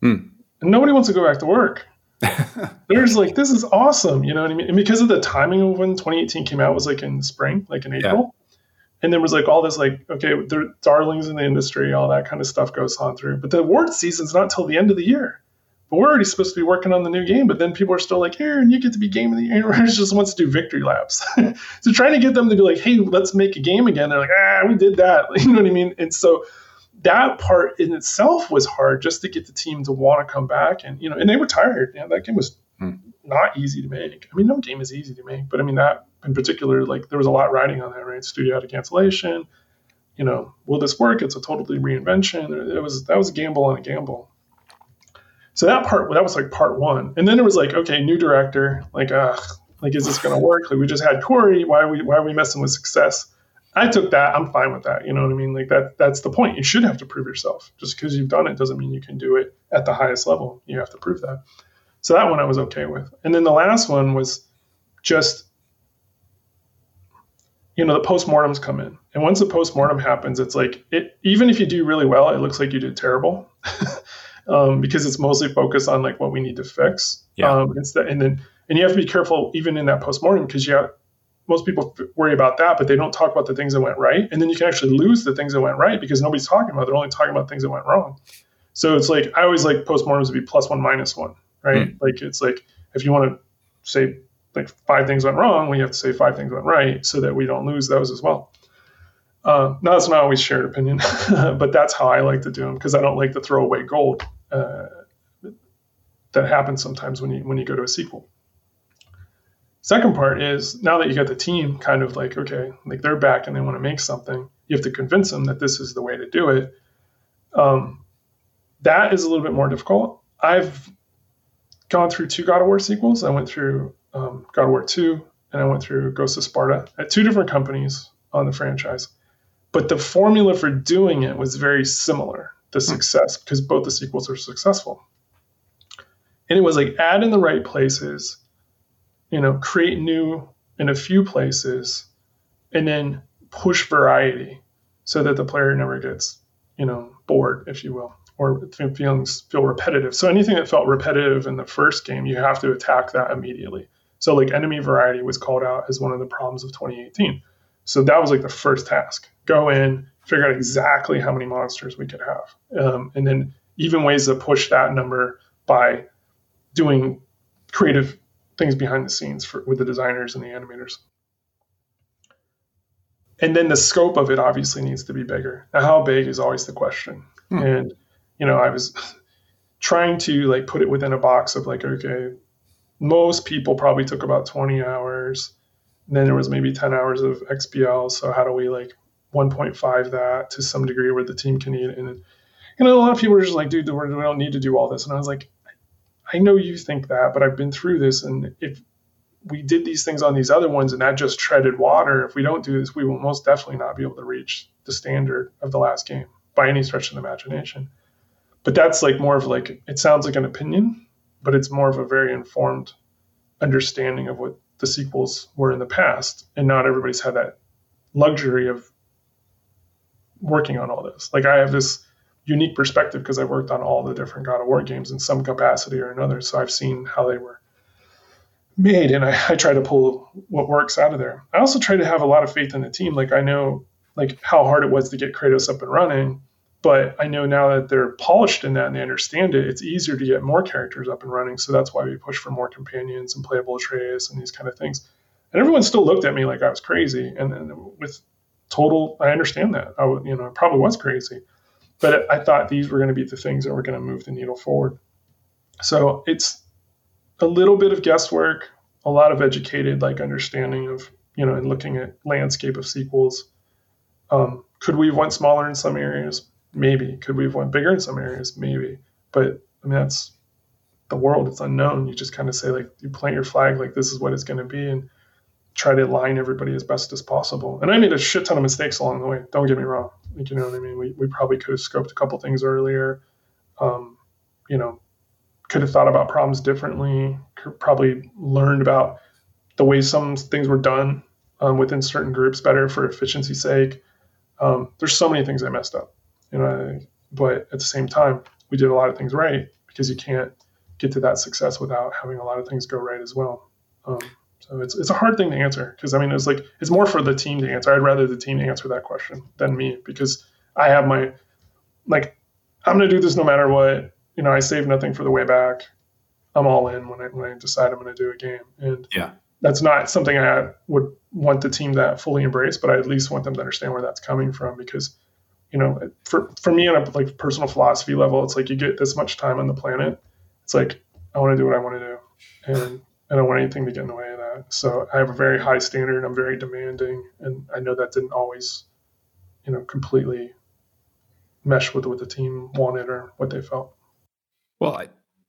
hmm. and nobody wants to go back to work. There's like this is awesome, you know what I mean? And because of the timing of when 2018 came out was like in spring, like in April. Yeah. And there was like all this like okay, they're darlings in the industry, all that kind of stuff goes on through. But the award season's not till the end of the year. But we're already supposed to be working on the new game, but then people are still like, here, and you get to be game of the year. just wants to do victory laps. so trying to get them to be like, hey, let's make a game again. They're like, ah, we did that. You know what I mean? And so that part in itself was hard just to get the team to want to come back and you know and they were tired you know, that game was hmm. not easy to make. I mean no game is easy to make but i mean that in particular like there was a lot riding on that right? Studio had a cancellation you know will this work? It's a totally reinvention. It was that was a gamble on a gamble. So that part that was like part one. And then it was like okay new director like uh like is this going to work? Like we just had cory. Why are we why are we messing with success I took that. I'm fine with that. You know what I mean? Like that. That's the point. You should have to prove yourself. Just because you've done it doesn't mean you can do it at the highest level. You have to prove that. So that one I was okay with. And then the last one was just, you know, the postmortems come in, and once the postmortem happens, it's like it. Even if you do really well, it looks like you did terrible, um, because it's mostly focused on like what we need to fix. Yeah. Um, instead, and then and you have to be careful even in that postmortem because you have most people worry about that, but they don't talk about the things that went right. And then you can actually lose the things that went right because nobody's talking about. It. They're only talking about things that went wrong. So it's like I always like postmortems to be plus one minus one, right? Mm. Like it's like if you want to say like five things went wrong, we have to say five things went right so that we don't lose those as well. Uh, now that's not always shared opinion, but that's how I like to do them because I don't like to throw away gold. Uh, that happens sometimes when you when you go to a sequel. Second part is now that you got the team kind of like, okay, like they're back and they want to make something, you have to convince them that this is the way to do it. Um, that is a little bit more difficult. I've gone through two God of War sequels. I went through um, God of War 2 and I went through Ghost of Sparta at two different companies on the franchise. But the formula for doing it was very similar, the hmm. success, because both the sequels are successful. And it was like add in the right places you know, create new in a few places and then push variety so that the player never gets, you know, bored, if you will, or feelings feel repetitive. So anything that felt repetitive in the first game, you have to attack that immediately. So like enemy variety was called out as one of the problems of 2018. So that was like the first task. Go in, figure out exactly how many monsters we could have. Um, and then even ways to push that number by doing creative things behind the scenes for, with the designers and the animators. And then the scope of it obviously needs to be bigger. Now, how big is always the question. Hmm. And, you know, I was trying to like put it within a box of like, okay, most people probably took about 20 hours. Then there was maybe 10 hours of XPL. So how do we like 1.5 that to some degree where the team can eat? And you know, a lot of people were just like, dude, we don't need to do all this. And I was like, I know you think that, but I've been through this. And if we did these things on these other ones and that just treaded water, if we don't do this, we will most definitely not be able to reach the standard of the last game by any stretch of the imagination. But that's like more of like, it sounds like an opinion, but it's more of a very informed understanding of what the sequels were in the past. And not everybody's had that luxury of working on all this. Like I have this unique perspective because I've worked on all the different God of War games in some capacity or another. So I've seen how they were made and I, I try to pull what works out of there. I also try to have a lot of faith in the team. Like I know like how hard it was to get Kratos up and running, but I know now that they're polished in that and they understand it, it's easier to get more characters up and running. So that's why we push for more companions and playable Atreus and these kind of things. And everyone still looked at me like I was crazy. And, and with total, I understand that. I you know, I probably was crazy but I thought these were going to be the things that were going to move the needle forward. So it's a little bit of guesswork, a lot of educated like understanding of you know, and looking at landscape of sequels. Um, could we have went smaller in some areas? Maybe. Could we have went bigger in some areas? Maybe. But I mean, that's the world. It's unknown. You just kind of say like you plant your flag, like this is what it's going to be, and try to align everybody as best as possible. And I made a shit ton of mistakes along the way. Don't get me wrong. Like, you know what I mean? We, we probably could have scoped a couple things earlier. Um, you know, could have thought about problems differently. Probably learned about the way some things were done um, within certain groups better for efficiency's sake. Um, there's so many things I messed up, you know. But at the same time, we did a lot of things right because you can't get to that success without having a lot of things go right as well. Um, so it's it's a hard thing to answer because I mean it's like it's more for the team to answer. I'd rather the team answer that question than me because I have my like I'm gonna do this no matter what. You know, I save nothing for the way back. I'm all in when I when I decide I'm gonna do a game. And yeah. That's not something I would want the team to fully embrace, but I at least want them to understand where that's coming from because, you know, for for me on a like personal philosophy level, it's like you get this much time on the planet. It's like I want to do what I want to do, and I don't want anything to get in the way of that. So I have a very high standard. I'm very demanding, and I know that didn't always, you know, completely mesh with what the team wanted or what they felt. Well, I,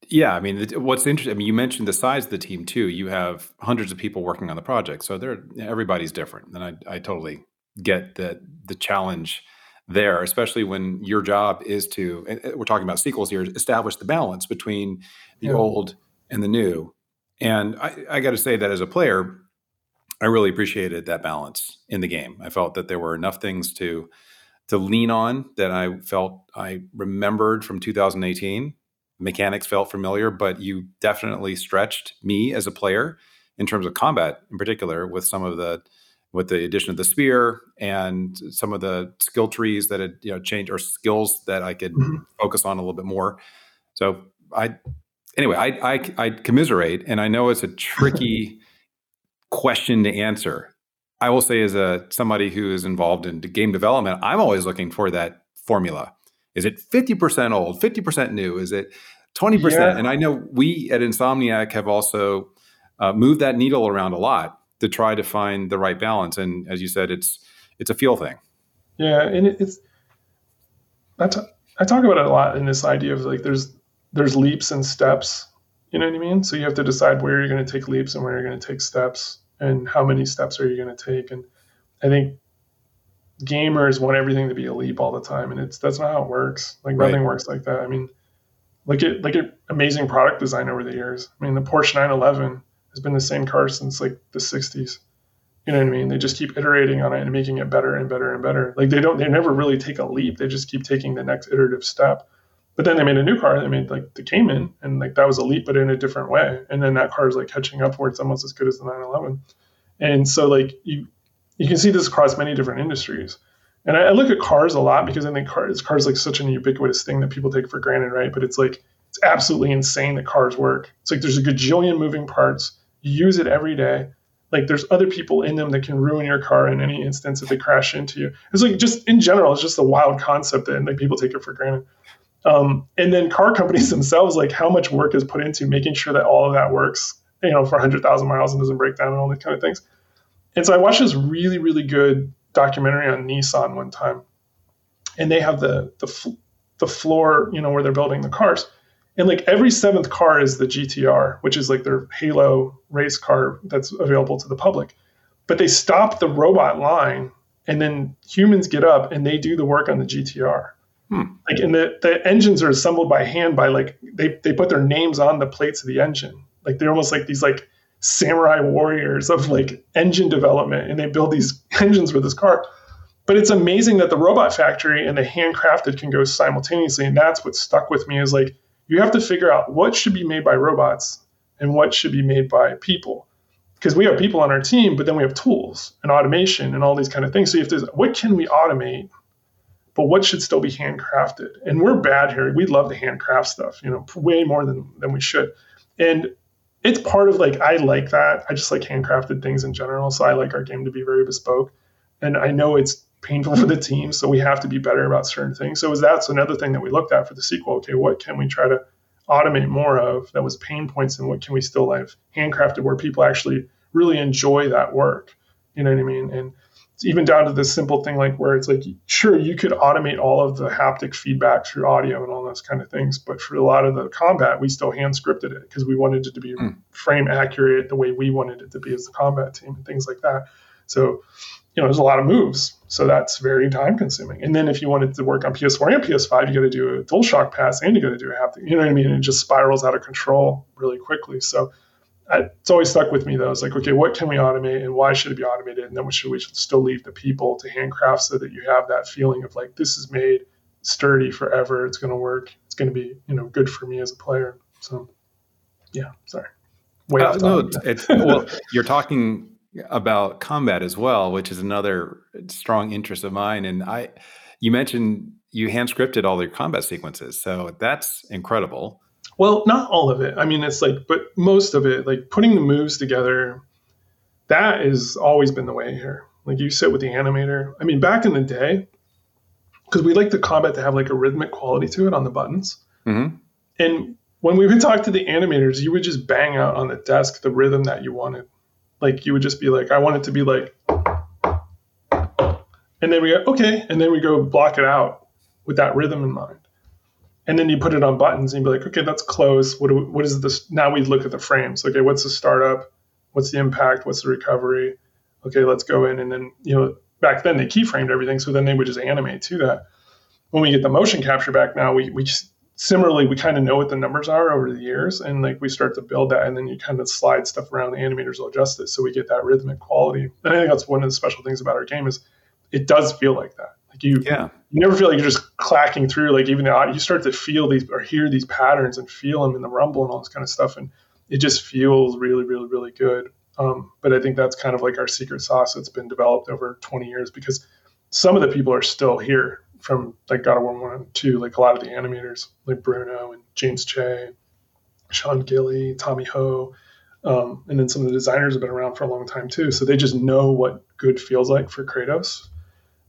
yeah, I mean, what's interesting? I mean, you mentioned the size of the team too. You have hundreds of people working on the project, so they're everybody's different, and I, I totally get the the challenge there, especially when your job is to. we're talking about sequels here. Establish the balance between the yeah. old and the new and I, I got to say that as a player, I really appreciated that balance in the game. I felt that there were enough things to to lean on that I felt I remembered from 2018. Mechanics felt familiar, but you definitely stretched me as a player in terms of combat, in particular, with some of the with the addition of the spear and some of the skill trees that had you know changed or skills that I could mm-hmm. focus on a little bit more. So I anyway, I, I, I commiserate, and I know it's a tricky question to answer. I will say, as a somebody who is involved in game development, I'm always looking for that formula. Is it 50% old, 50% new? Is it 20%? Yeah. And I know we at Insomniac have also uh, moved that needle around a lot to try to find the right balance. And as you said, it's it's a feel thing. Yeah, and it's I, t- I talk about it a lot in this idea of like there's there's leaps and steps. You know what I mean? So you have to decide where you're going to take leaps and where you're going to take steps and how many steps are you going to take. And I think gamers want everything to be a leap all the time. And it's, that's not how it works. Like right. nothing works like that. I mean, look at, look at amazing product design over the years. I mean, the Porsche 911 has been the same car since like the 60s. You know what I mean? They just keep iterating on it and making it better and better and better. Like they don't, they never really take a leap. They just keep taking the next iterative step. But then they made a new car. They made like the Cayman, and like that was leap, but in a different way. And then that car is like catching up where it's almost as good as the 911. And so like you you can see this across many different industries. And I, I look at cars a lot because I think cars cars like such an ubiquitous thing that people take for granted, right? But it's like it's absolutely insane that cars work. It's like there's a gajillion moving parts. You use it every day. Like there's other people in them that can ruin your car in any instance if they crash into you. It's like just in general, it's just a wild concept that like people take it for granted. Um, and then car companies themselves, like how much work is put into making sure that all of that works you know, for 100,000 miles and doesn't break down and all these kind of things. And so I watched this really, really good documentary on Nissan one time, and they have the the the floor, you know, where they're building the cars, and like every seventh car is the GTR, which is like their Halo race car that's available to the public. But they stop the robot line, and then humans get up and they do the work on the GTR. Hmm. Like, and the, the engines are assembled by hand by like they they put their names on the plates of the engine. Like they're almost like these like samurai warriors of like engine development, and they build these engines for this car. But it's amazing that the robot factory and the handcrafted can go simultaneously, and that's what stuck with me is like you have to figure out what should be made by robots and what should be made by people because we have people on our team but then we have tools and automation and all these kind of things so you have to what can we automate but what should still be handcrafted and we're bad here we love to handcraft stuff you know way more than than we should and it's part of like i like that i just like handcrafted things in general so i like our game to be very bespoke and i know it's painful for the team. So we have to be better about certain things. So is that's another thing that we looked at for the sequel. Okay, what can we try to automate more of that was pain points and what can we still have handcrafted where people actually really enjoy that work? You know what I mean? And even down to this simple thing like where it's like, sure, you could automate all of the haptic feedback through audio and all those kind of things. But for a lot of the combat, we still hand scripted it because we wanted it to be mm. frame accurate the way we wanted it to be as a combat team and things like that. So you know, there's a lot of moves. So that's very time consuming. And then if you wanted to work on PS4 and PS5, you got to do a DualShock pass and you got to do a haptic. You know what I mean? It just spirals out of control really quickly. So I, it's always stuck with me though. It's like, okay, what can we automate and why should it be automated? And then we should we should still leave the people to handcraft so that you have that feeling of like this is made sturdy forever. It's going to work. It's going to be you know good for me as a player. So yeah, sorry. Way uh, no, it's, well, you're talking about combat as well, which is another strong interest of mine. And I, you mentioned you hand scripted all your combat sequences, so that's incredible. Well, not all of it. I mean, it's like, but most of it, like putting the moves together, that has always been the way here. Like you sit with the animator. I mean, back in the day, because we like the combat to have like a rhythmic quality to it on the buttons. Mm-hmm. And when we would talk to the animators, you would just bang out on the desk the rhythm that you wanted. Like you would just be like, I want it to be like, and then we go, okay, and then we go block it out with that rhythm in mind. And then you put it on buttons and you'd be like, okay, that's close. What, we, what is this? Now we look at the frames. Okay, what's the startup? What's the impact? What's the recovery? Okay, let's go in. And then, you know, back then they keyframed everything. So then they would just animate to that. When we get the motion capture back now, we, we just similarly, we kind of know what the numbers are over the years, and like we start to build that, and then you kind of slide stuff around. The animators will adjust it, so we get that rhythmic quality. And I think that's one of the special things about our game is it does feel like that. Like you, yeah. you never feel like you're just clacking through. Like even the you start to feel these or hear these patterns and feel them in the rumble and all this kind of stuff, and it just feels really, really, really good. Um, but I think that's kind of like our secret sauce that's been developed over 20 years because some of the people are still here from like God of War one and two, like a lot of the animators, like Bruno and James Che, Sean Gilly, Tommy Ho, um, and then some of the designers have been around for a long time too. So they just know what good feels like for Kratos.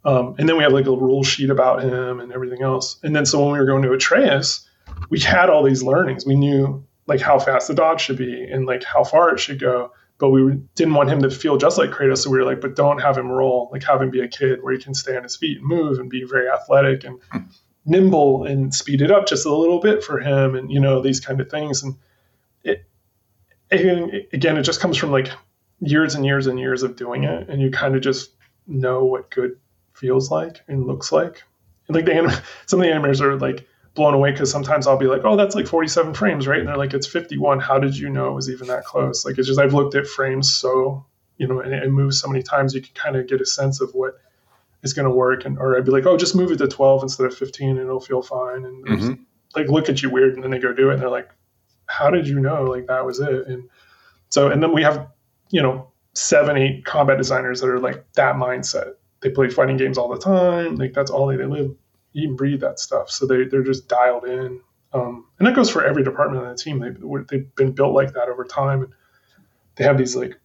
Um, and then we have like a rule sheet about him and everything else. And then so when we were going to Atreus, we had all these learnings. We knew like how fast the dog should be and like how far it should go but we didn't want him to feel just like Kratos. So we were like, but don't have him roll, like have him be a kid where he can stay on his feet and move and be very athletic and nimble and speed it up just a little bit for him and, you know, these kind of things. And it, again, it just comes from like years and years and years of doing it. And you kind of just know what good feels like and looks like. And like the anim- some of the animators are like, blown away because sometimes I'll be like, oh, that's like 47 frames, right? And they're like, it's 51. How did you know it was even that close? Like, it's just, I've looked at frames so, you know, and it moves so many times, you can kind of get a sense of what is going to work. And, or I'd be like, oh, just move it to 12 instead of 15 and it'll feel fine. And mm-hmm. like, look at you weird. And then they go do it and they're like, how did you know? Like, that was it. And so, and then we have, you know, seven, eight combat designers that are like that mindset. They play fighting games all the time. Like, that's all they, they live eat and breathe that stuff. So they they're just dialed in, um, and that goes for every department on the team. They they've been built like that over time, and they have these like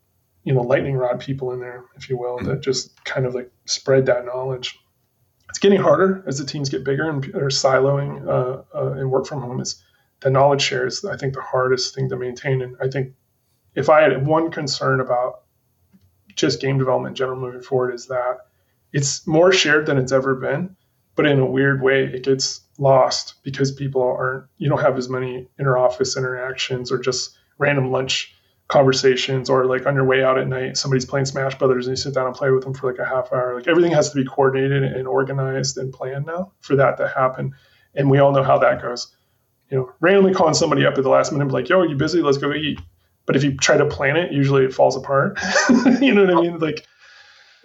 you know lightning rod people in there, if you will, that just kind of like spread that knowledge. It's getting harder as the teams get bigger and are siloing uh, uh, and work from home. Is the knowledge share is I think the hardest thing to maintain, and I think if I had one concern about just game development in general moving forward, is that it's more shared than it's ever been, but in a weird way, it gets lost because people aren't, you don't have as many inter office interactions or just random lunch conversations or like on your way out at night, somebody's playing Smash Brothers and you sit down and play with them for like a half hour. Like everything has to be coordinated and organized and planned now for that to happen. And we all know how that goes. You know, randomly calling somebody up at the last minute, like, yo, are you busy? Let's go eat. But if you try to plan it, usually it falls apart. you know what I mean? Like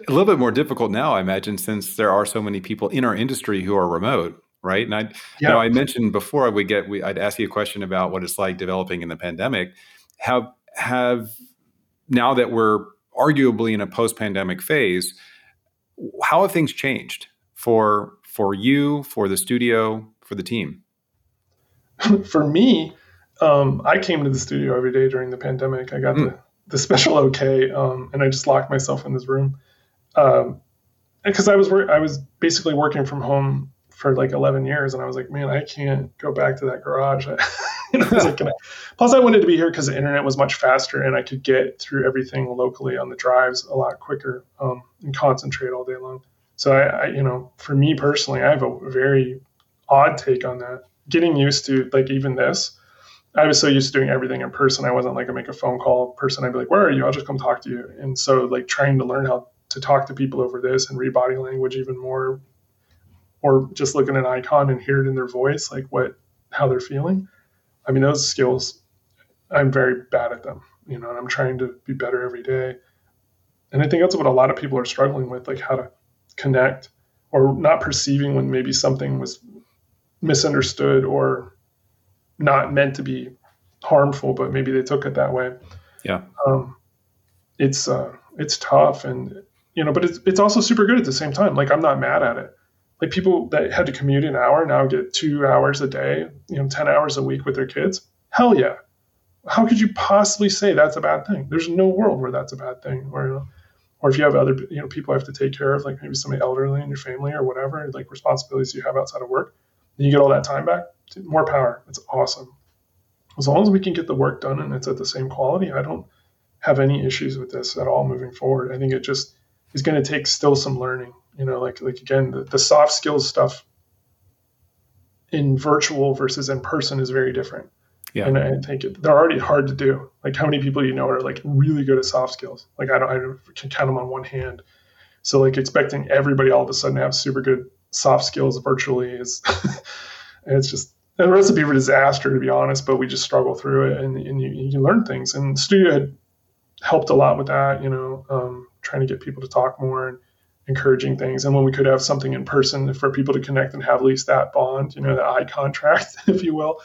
a little bit more difficult now, I imagine, since there are so many people in our industry who are remote, right? And I, you know, I mentioned before we get, we, I'd ask you a question about what it's like developing in the pandemic. Have have now that we're arguably in a post-pandemic phase, how have things changed for for you, for the studio, for the team? for me, um, I came to the studio every day during the pandemic. I got mm. the, the special okay, um, and I just locked myself in this room because um, I was I was basically working from home for like 11 years, and I was like, man, I can't go back to that garage. you know, I like, Plus, I wanted to be here because the internet was much faster, and I could get through everything locally on the drives a lot quicker um, and concentrate all day long. So I, I, you know, for me personally, I have a very odd take on that. Getting used to like even this. I was so used to doing everything in person. I wasn't like a make a phone call person. I'd be like, "Where are you? I'll just come talk to you." And so like trying to learn how to talk to people over this and read body language even more or just look at an icon and hear it in their voice, like what how they're feeling. I mean, those skills, I'm very bad at them, you know, and I'm trying to be better every day. And I think that's what a lot of people are struggling with, like how to connect or not perceiving when maybe something was misunderstood or not meant to be harmful, but maybe they took it that way. Yeah. Um, it's uh, it's tough, and you know, but it's it's also super good at the same time. Like I'm not mad at it like people that had to commute an hour now get two hours a day, you know, 10 hours a week with their kids. Hell yeah. How could you possibly say that's a bad thing? There's no world where that's a bad thing. Or, or if you have other, you know, people have to take care of, like maybe somebody elderly in your family or whatever, like responsibilities you have outside of work, and you get all that time back, more power. It's awesome. As long as we can get the work done and it's at the same quality, I don't have any issues with this at all moving forward. I think it just is going to take still some learning you know like like again the, the soft skills stuff in virtual versus in person is very different yeah. And I think it, they're already hard to do. Like how many people you know are like really good at soft skills? Like I don't, I can count them on one hand. So like expecting everybody all of a sudden to have super good soft skills virtually is, it's just a recipe for disaster to be honest. But we just struggle through it and, and you, you learn things. And studio had helped a lot with that. You know, um, trying to get people to talk more and encouraging things. And when we could have something in person for people to connect and have at least that bond, you know, the eye contract, if you will,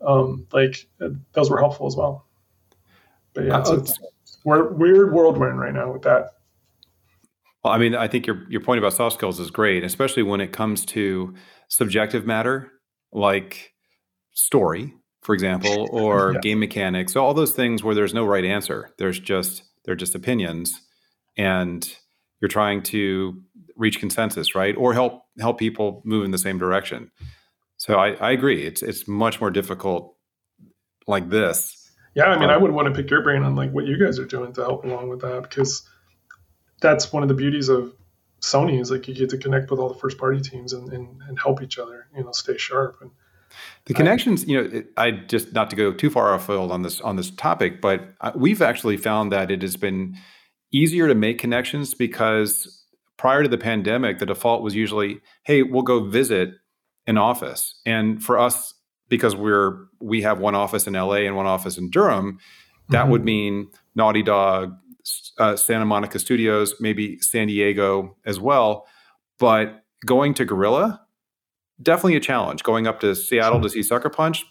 um, like those were helpful as well. But yeah, it's, uh, it's we're weird world we're in right now with that. Well, I mean, I think your your point about soft skills is great, especially when it comes to subjective matter like story, for example, or yeah. game mechanics. So all those things where there's no right answer. There's just they're just opinions, and you're trying to reach consensus, right? Or help help people move in the same direction. So I, I agree. It's it's much more difficult like this. Yeah, I mean, um, I would want to pick your brain on like what you guys are doing to help along with that because that's one of the beauties of Sony is like you get to connect with all the first party teams and, and, and help each other, you know, stay sharp. And the connections, I, you know, I just not to go too far afield on this on this topic, but we've actually found that it has been easier to make connections because prior to the pandemic, the default was usually, hey, we'll go visit an office. And for us, because we're we have one office in LA and one office in Durham, that mm-hmm. would mean Naughty Dog, uh, Santa Monica Studios, maybe San Diego as well. But going to Guerrilla, definitely a challenge. Going up to Seattle to see Sucker Punch,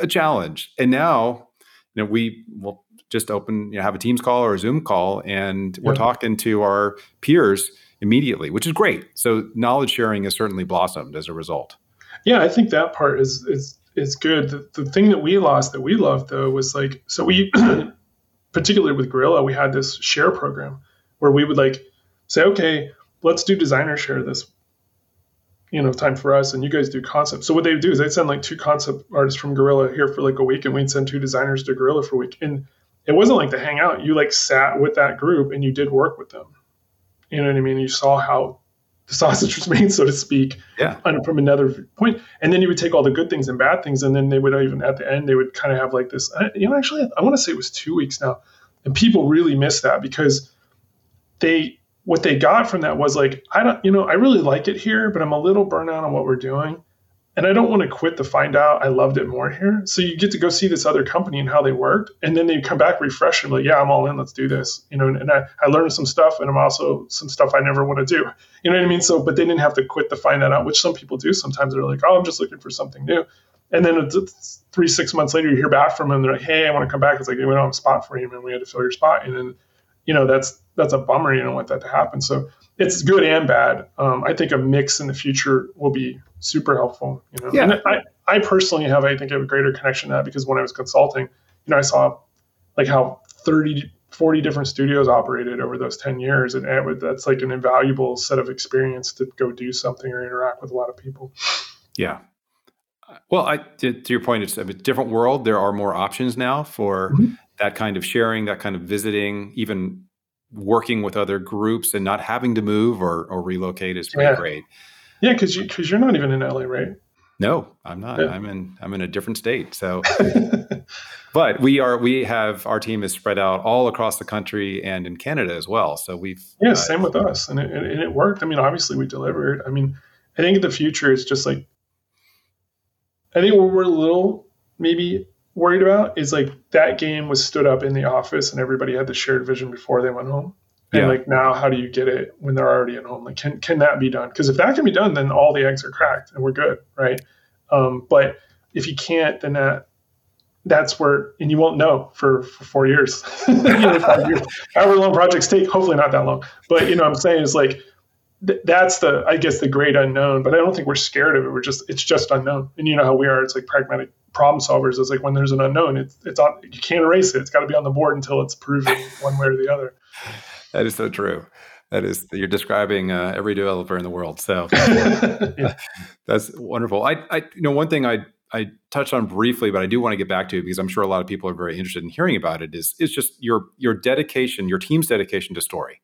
a challenge. And now, you know, we well, just open, you know, have a Teams call or a Zoom call, and we're talking to our peers immediately, which is great. So knowledge sharing has certainly blossomed as a result. Yeah, I think that part is is is good. The, the thing that we lost that we loved though was like so we particularly with Guerrilla, we had this share program where we would like say, okay, let's do designer share this you know time for us and you guys do concept so what they do is they send like two concept artists from Guerrilla here for like a week and we'd send two designers to Guerrilla for a week and it wasn't like to hang out. You like sat with that group and you did work with them. You know what I mean? You saw how the sausage was made, so to speak, yeah. from another point. And then you would take all the good things and bad things, and then they would uh, even at the end they would kind of have like this. Uh, you know, actually, I want to say it was two weeks now, and people really miss that because they what they got from that was like I don't, you know, I really like it here, but I'm a little burnt out on what we're doing and I don't want to quit to find out I loved it more here. So you get to go see this other company and how they worked, and then they come back refreshed and like, yeah, I'm all in. Let's do this. You know, and, and I, I learned some stuff, and I'm also some stuff I never want to do. You know what I mean? So, but they didn't have to quit to find that out, which some people do. Sometimes they're like, oh, I'm just looking for something new. And then it's three, six months later, you hear back from them. They're like, hey, I want to come back. It's like, we don't have a spot for you, and we had to fill your spot. And then, you know, that's that's a bummer. You don't want that to happen. So it's good and bad. Um, I think a mix in the future will be super helpful. You know, yeah. And I, I personally have, I think, a greater connection to that because when I was consulting, you know, I saw like how 30, 40 different studios operated over those 10 years. And it, that's like an invaluable set of experience to go do something or interact with a lot of people. Yeah. Well, I, to, to your point, it's a different world. There are more options now for mm-hmm. that kind of sharing, that kind of visiting, even working with other groups and not having to move or, or relocate is pretty yeah. great. Yeah, because you because you're not even in LA, right? No, I'm not. Yeah. I'm in I'm in a different state. So, but we are we have our team is spread out all across the country and in Canada as well. So we've yeah, uh, same with us, and it, and it worked. I mean, obviously we delivered. I mean, I think the future is just like I think we're a little maybe worried about is like that game was stood up in the office and everybody had the shared vision before they went home. And yeah. like now, how do you get it when they're already at home? Like, can can that be done? Because if that can be done, then all the eggs are cracked and we're good, right? Um, but if you can't, then that that's where and you won't know for, for four years, you know, five years, however long projects take. Hopefully not that long, but you know, what I'm saying is like th- that's the I guess the great unknown. But I don't think we're scared of it. We're just it's just unknown, and you know how we are. It's like pragmatic problem solvers. It's like when there's an unknown, it's it's on you can't erase it. It's got to be on the board until it's proven one way or the other that is so true. That is you're describing uh, every developer in the world. So yeah. that's wonderful. I, I, you know, one thing I I touched on briefly, but I do want to get back to because I'm sure a lot of people are very interested in hearing about it. Is is just your your dedication, your team's dedication to story,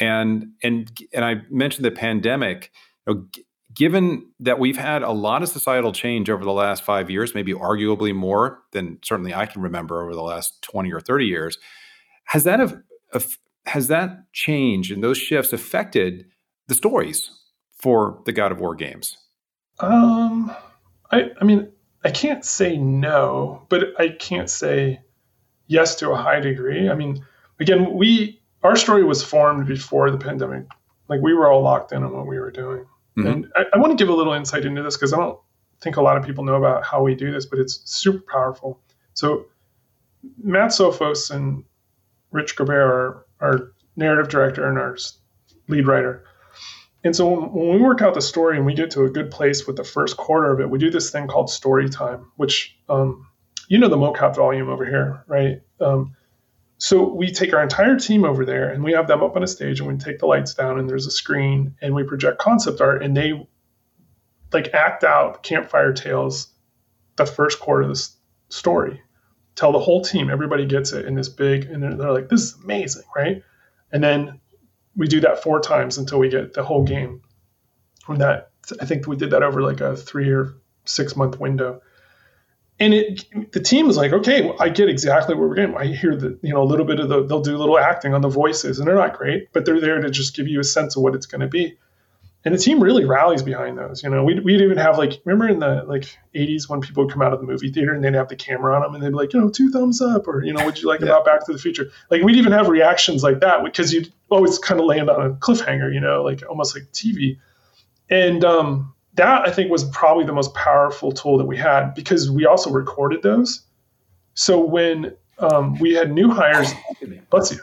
and and and I mentioned the pandemic. You know, given that we've had a lot of societal change over the last five years, maybe arguably more than certainly I can remember over the last 20 or 30 years, has that have, has that change and those shifts affected the stories for the God of War games? Um, I, I mean, I can't say no, but I can't say yes to a high degree. I mean, again, we our story was formed before the pandemic. Like we were all locked in on what we were doing, mm-hmm. and I, I want to give a little insight into this because I don't think a lot of people know about how we do this, but it's super powerful. So Matt Sophos and Rich Gaubert are our narrative director and our lead writer. And so when, we work out the story and we get to a good place with the first quarter of it, we do this thing called story time, which um, you know the mocap volume over here, right? Um, so we take our entire team over there and we have them up on a stage and we take the lights down and there's a screen and we project concept art and they like act out campfire tales the first quarter of the story tell the whole team, everybody gets it in this big, and they're, they're like, this is amazing, right? And then we do that four times until we get the whole game. From that, I think we did that over like a three or six month window. And it, the team is like, okay, well, I get exactly what we're getting. I hear the, you know, a little bit of the, they'll do a little acting on the voices, and they're not great, but they're there to just give you a sense of what it's going to be and the team really rallies behind those. You know, we'd, we'd even have like, remember in the like 80s when people would come out of the movie theater and they'd have the camera on them and they'd be like, you know, two thumbs up or, you know, what'd you like yeah. about Back to the Future? Like we'd even have reactions like that because you'd always kind of land on a cliffhanger, you know, like almost like TV. And um, that I think was probably the most powerful tool that we had because we also recorded those. So when um, we had new hires, bless you,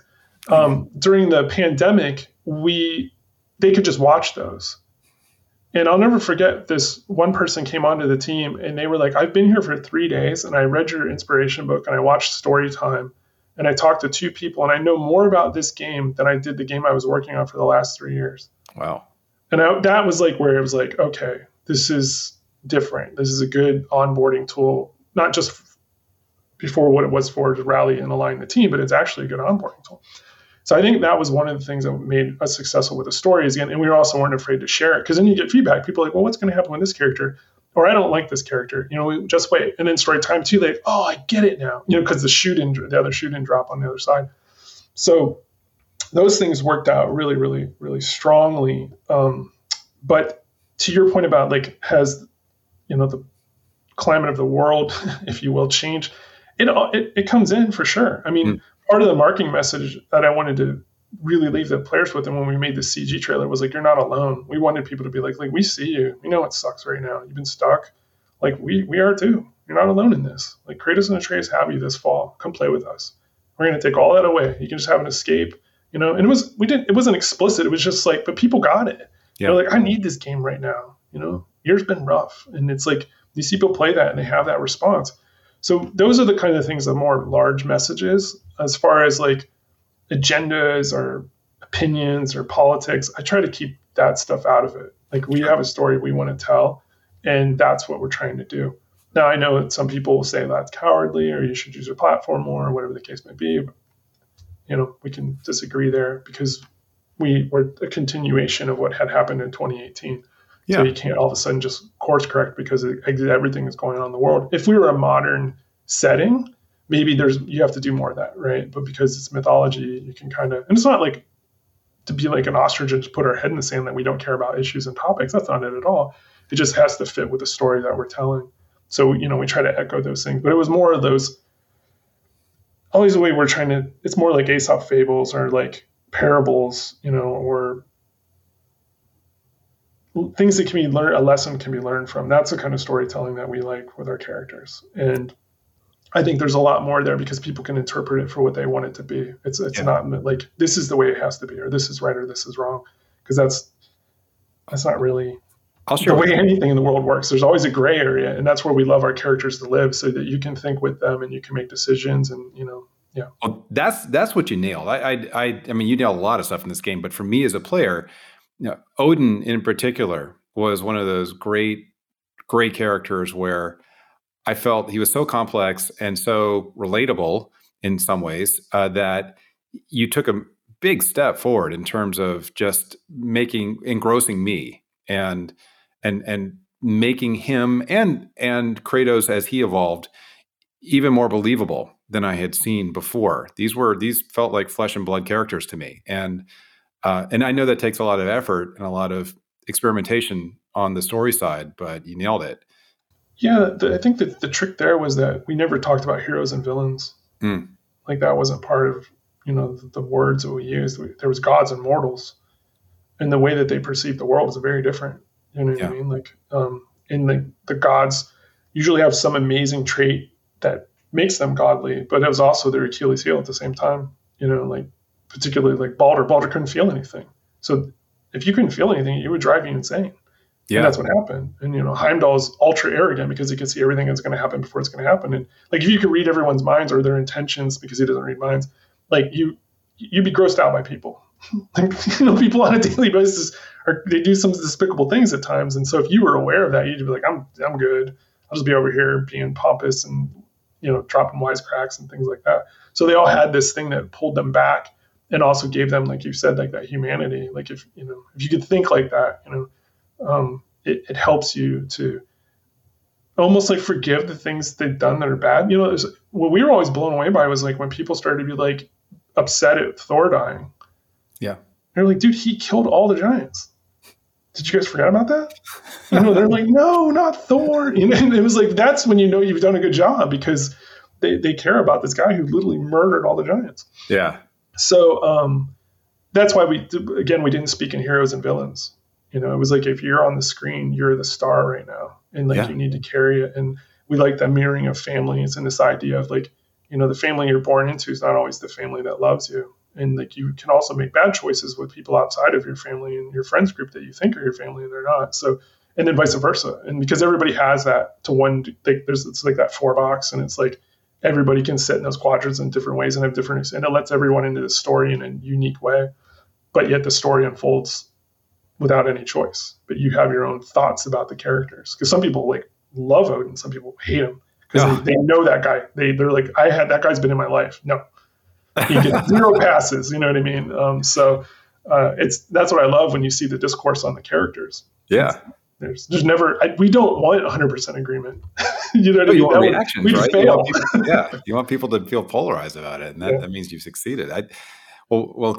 um, during the pandemic, we they could just watch those. And I'll never forget this one person came onto the team and they were like, I've been here for three days and I read your inspiration book and I watched story time and I talked to two people and I know more about this game than I did the game I was working on for the last three years. Wow. And I, that was like where it was like, okay, this is different. This is a good onboarding tool, not just before what it was for to rally and align the team, but it's actually a good onboarding tool. So I think that was one of the things that made us successful with the stories. Again, and we also weren't afraid to share it because then you get feedback. People are like, well, what's going to happen with this character? Or I don't like this character. You know, we just wait. And then story time two, like, oh, I get it now. You know, because the shoot in, the other shoot in drop on the other side. So those things worked out really, really, really strongly. Um, but to your point about like, has you know the climate of the world, if you will, change? It it, it comes in for sure. I mean, mm part of the marketing message that I wanted to really leave the players with, and when we made the CG trailer, was like, "You're not alone." We wanted people to be like, "Like we see you. We know it sucks right now. You've been stuck. Like we we are too. You're not alone in this. Like Kratos and Atreus have you this fall. Come play with us. We're gonna take all that away. You can just have an escape." You know, and it was we didn't. It wasn't explicit. It was just like, but people got it. Yeah. They're like, "I need this game right now." You know, year's been rough, and it's like these people play that and they have that response. So those are the kind of things, the more large messages, as far as like agendas or opinions or politics. I try to keep that stuff out of it. Like we have a story we want to tell, and that's what we're trying to do. Now I know that some people will say that's cowardly or you should use your platform more or whatever the case may be. You know, we can disagree there because we were a continuation of what had happened in 2018. Yeah. So you can't all of a sudden just course correct because everything is going on in the world. If we were a modern setting, maybe there's you have to do more of that, right? But because it's mythology, you can kind of and it's not like to be like an ostrich and just put our head in the sand that we don't care about issues and topics. That's not it at all. It just has to fit with the story that we're telling. So you know we try to echo those things, but it was more of those. Oh, Always the way we're trying to. It's more like Aesop fables or like parables, you know, or things that can be learned, a lesson can be learned from. That's the kind of storytelling that we like with our characters. And I think there's a lot more there because people can interpret it for what they want it to be. It's it's yeah. not like this is the way it has to be, or this is right, or this is wrong, because that's that's not really the way anything in the world works. There's always a gray area, and that's where we love our characters to live, so that you can think with them and you can make decisions, and you know, yeah. Well, that's that's what you nailed. I I I, I mean, you nailed a lot of stuff in this game, but for me as a player, you know, Odin in particular was one of those great, great characters where I felt he was so complex and so relatable in some ways uh, that you took a big step forward in terms of just making engrossing me and and and making him and and Kratos as he evolved even more believable than I had seen before. These were these felt like flesh and blood characters to me, and uh, and I know that takes a lot of effort and a lot of experimentation on the story side, but you nailed it. Yeah, the, I think that the trick there was that we never talked about heroes and villains. Mm. Like that wasn't part of you know the, the words that we used. We, there was gods and mortals, and the way that they perceived the world was very different. You know what yeah. I mean? Like, um, and the the gods usually have some amazing trait that makes them godly, but it was also their Achilles heel at the same time. You know, like particularly like Balder. Balder couldn't feel anything. So if you couldn't feel anything, it would drive you insane. Yeah. And that's what happened. And you know, Heimdall's ultra arrogant because he can see everything that's going to happen before it's going to happen. And like if you could read everyone's minds or their intentions because he doesn't read minds, like you you'd be grossed out by people. Like you know, people on a daily basis are they do some despicable things at times. And so if you were aware of that, you'd be like, I'm I'm good. I'll just be over here being pompous and you know, dropping wisecracks and things like that. So they all had this thing that pulled them back and also gave them, like you said, like that humanity. Like if you know, if you could think like that, you know, um, it, it helps you to almost like forgive the things they've done that are bad. You know, what we were always blown away by was like when people started to be like upset at Thor dying. Yeah, they're like, dude, he killed all the giants. Did you guys forget about that? You know, they're like, no, not Thor. You know, and it was like that's when you know you've done a good job because they, they care about this guy who literally murdered all the giants. Yeah. So um, that's why we again we didn't speak in heroes and villains. You know, it was like if you're on the screen, you're the star right now, and like yeah. you need to carry it. And we like that mirroring of families and this idea of like, you know, the family you're born into is not always the family that loves you. And like you can also make bad choices with people outside of your family and your friends group that you think are your family and they're not. So and then vice versa. And because everybody has that to one, there's it's like that four box, and it's like everybody can sit in those quadrants in different ways and have different and it lets everyone into the story in a unique way but yet the story unfolds without any choice but you have your own thoughts about the characters because some people like love odin some people hate him because oh. they, they, know that guy. They they're like, I had that guy's been in my life. No, he gets zero passes. You know what I mean? Um, so uh, it's that's what I love when you see the discourse on the characters. Yeah. It's, there's there's never I, we don't want 100% agreement. you know what I mean? You want reactions, we right? fail. You people, yeah, you want people to feel polarized about it, and that, yeah. that means you've succeeded. I, well, well,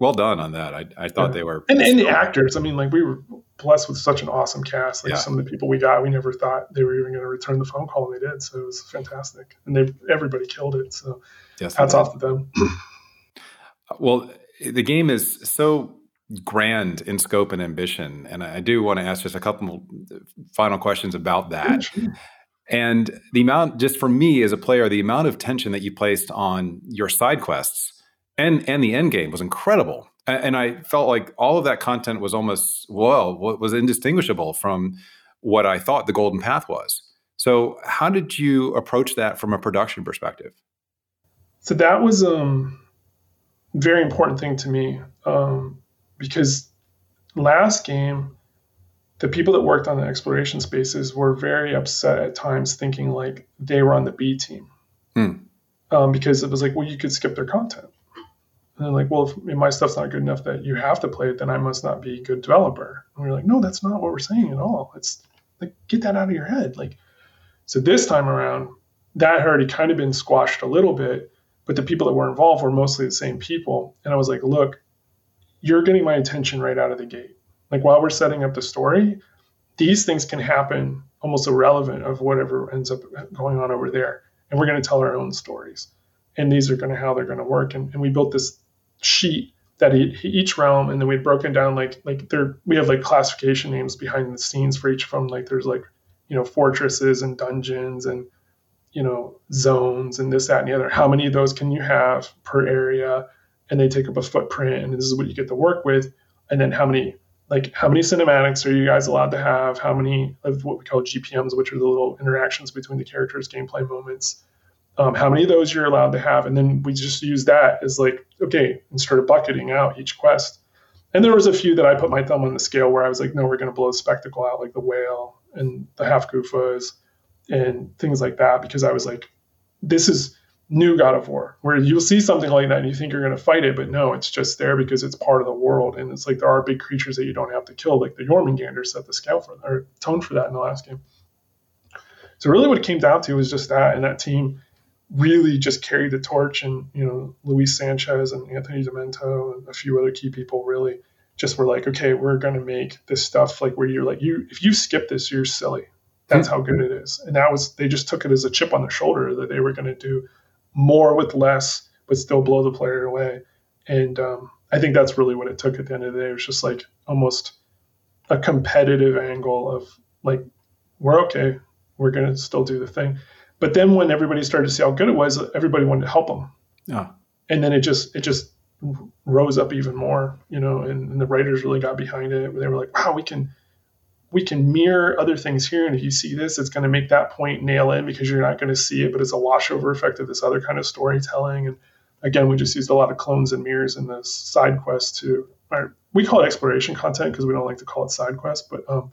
well done on that. I, I thought yeah. they were and, and the actors. I mean, like we were blessed with such an awesome cast. Like yeah. some of the people we got, we never thought they were even going to return the phone call, and they did. So it was fantastic, and they everybody killed it. So yes, hats off to them. well, the game is so grand in scope and ambition, and I do want to ask just a couple final questions about that. And the amount, just for me as a player, the amount of tension that you placed on your side quests and and the end game was incredible. And I felt like all of that content was almost well was indistinguishable from what I thought the golden path was. So, how did you approach that from a production perspective? So that was um very important thing to me um, because last game the people that worked on the exploration spaces were very upset at times thinking like they were on the b team hmm. um, because it was like well you could skip their content and they're like, well, if my stuff's not good enough that you have to play it, then I must not be a good developer. And we're like, no, that's not what we're saying at all. It's like, get that out of your head. Like, so this time around, that had already kind of been squashed a little bit, but the people that were involved were mostly the same people. And I was like, look, you're getting my attention right out of the gate. Like, while we're setting up the story, these things can happen almost irrelevant of whatever ends up going on over there. And we're going to tell our own stories. And these are going to how they're going to work. And, and we built this sheet that each realm, and then we'd broken down like like there we have like classification names behind the scenes for each of them. Like there's like you know fortresses and dungeons and you know zones and this that and the other. How many of those can you have per area? And they take up a footprint, and this is what you get to work with. And then how many like how many cinematics are you guys allowed to have? How many of what we call GPMs, which are the little interactions between the characters, gameplay moments? um, how many of those you're allowed to have. And then we just use that as like, okay, and started bucketing out each quest. And there was a few that I put my thumb on the scale where I was like, no, we're going to blow the spectacle out, like the whale and the Hafgufas and things like that, because I was like, this is new God of War, where you'll see something like that and you think you're going to fight it, but no, it's just there because it's part of the world. And it's like there are big creatures that you don't have to kill, like the Jormungandr set the scale for or tone for that in the last game. So really, what it came down to was just that, and that team really just carried the torch. And, you know, Luis Sanchez and Anthony Demento and a few other key people really just were like, okay, we're going to make this stuff like where you're like, you, if you skip this, you're silly. That's how good it is. And that was, they just took it as a chip on their shoulder that they were going to do more with less, but still blow the player away. And um, I think that's really what it took at the end of the day. It was just like almost a competitive angle of like, we're okay. We're going to still do the thing. But then when everybody started to see how good it was, everybody wanted to help them. Yeah. And then it just it just rose up even more, you know, and, and the writers really got behind it. They were like, wow, we can we can mirror other things here. And if you see this, it's going to make that point nail in because you're not going to see it, but it's a washover effect of this other kind of storytelling. And again, we just used a lot of clones and mirrors in this side quest to, we call it exploration content because we don't like to call it side quest, but um,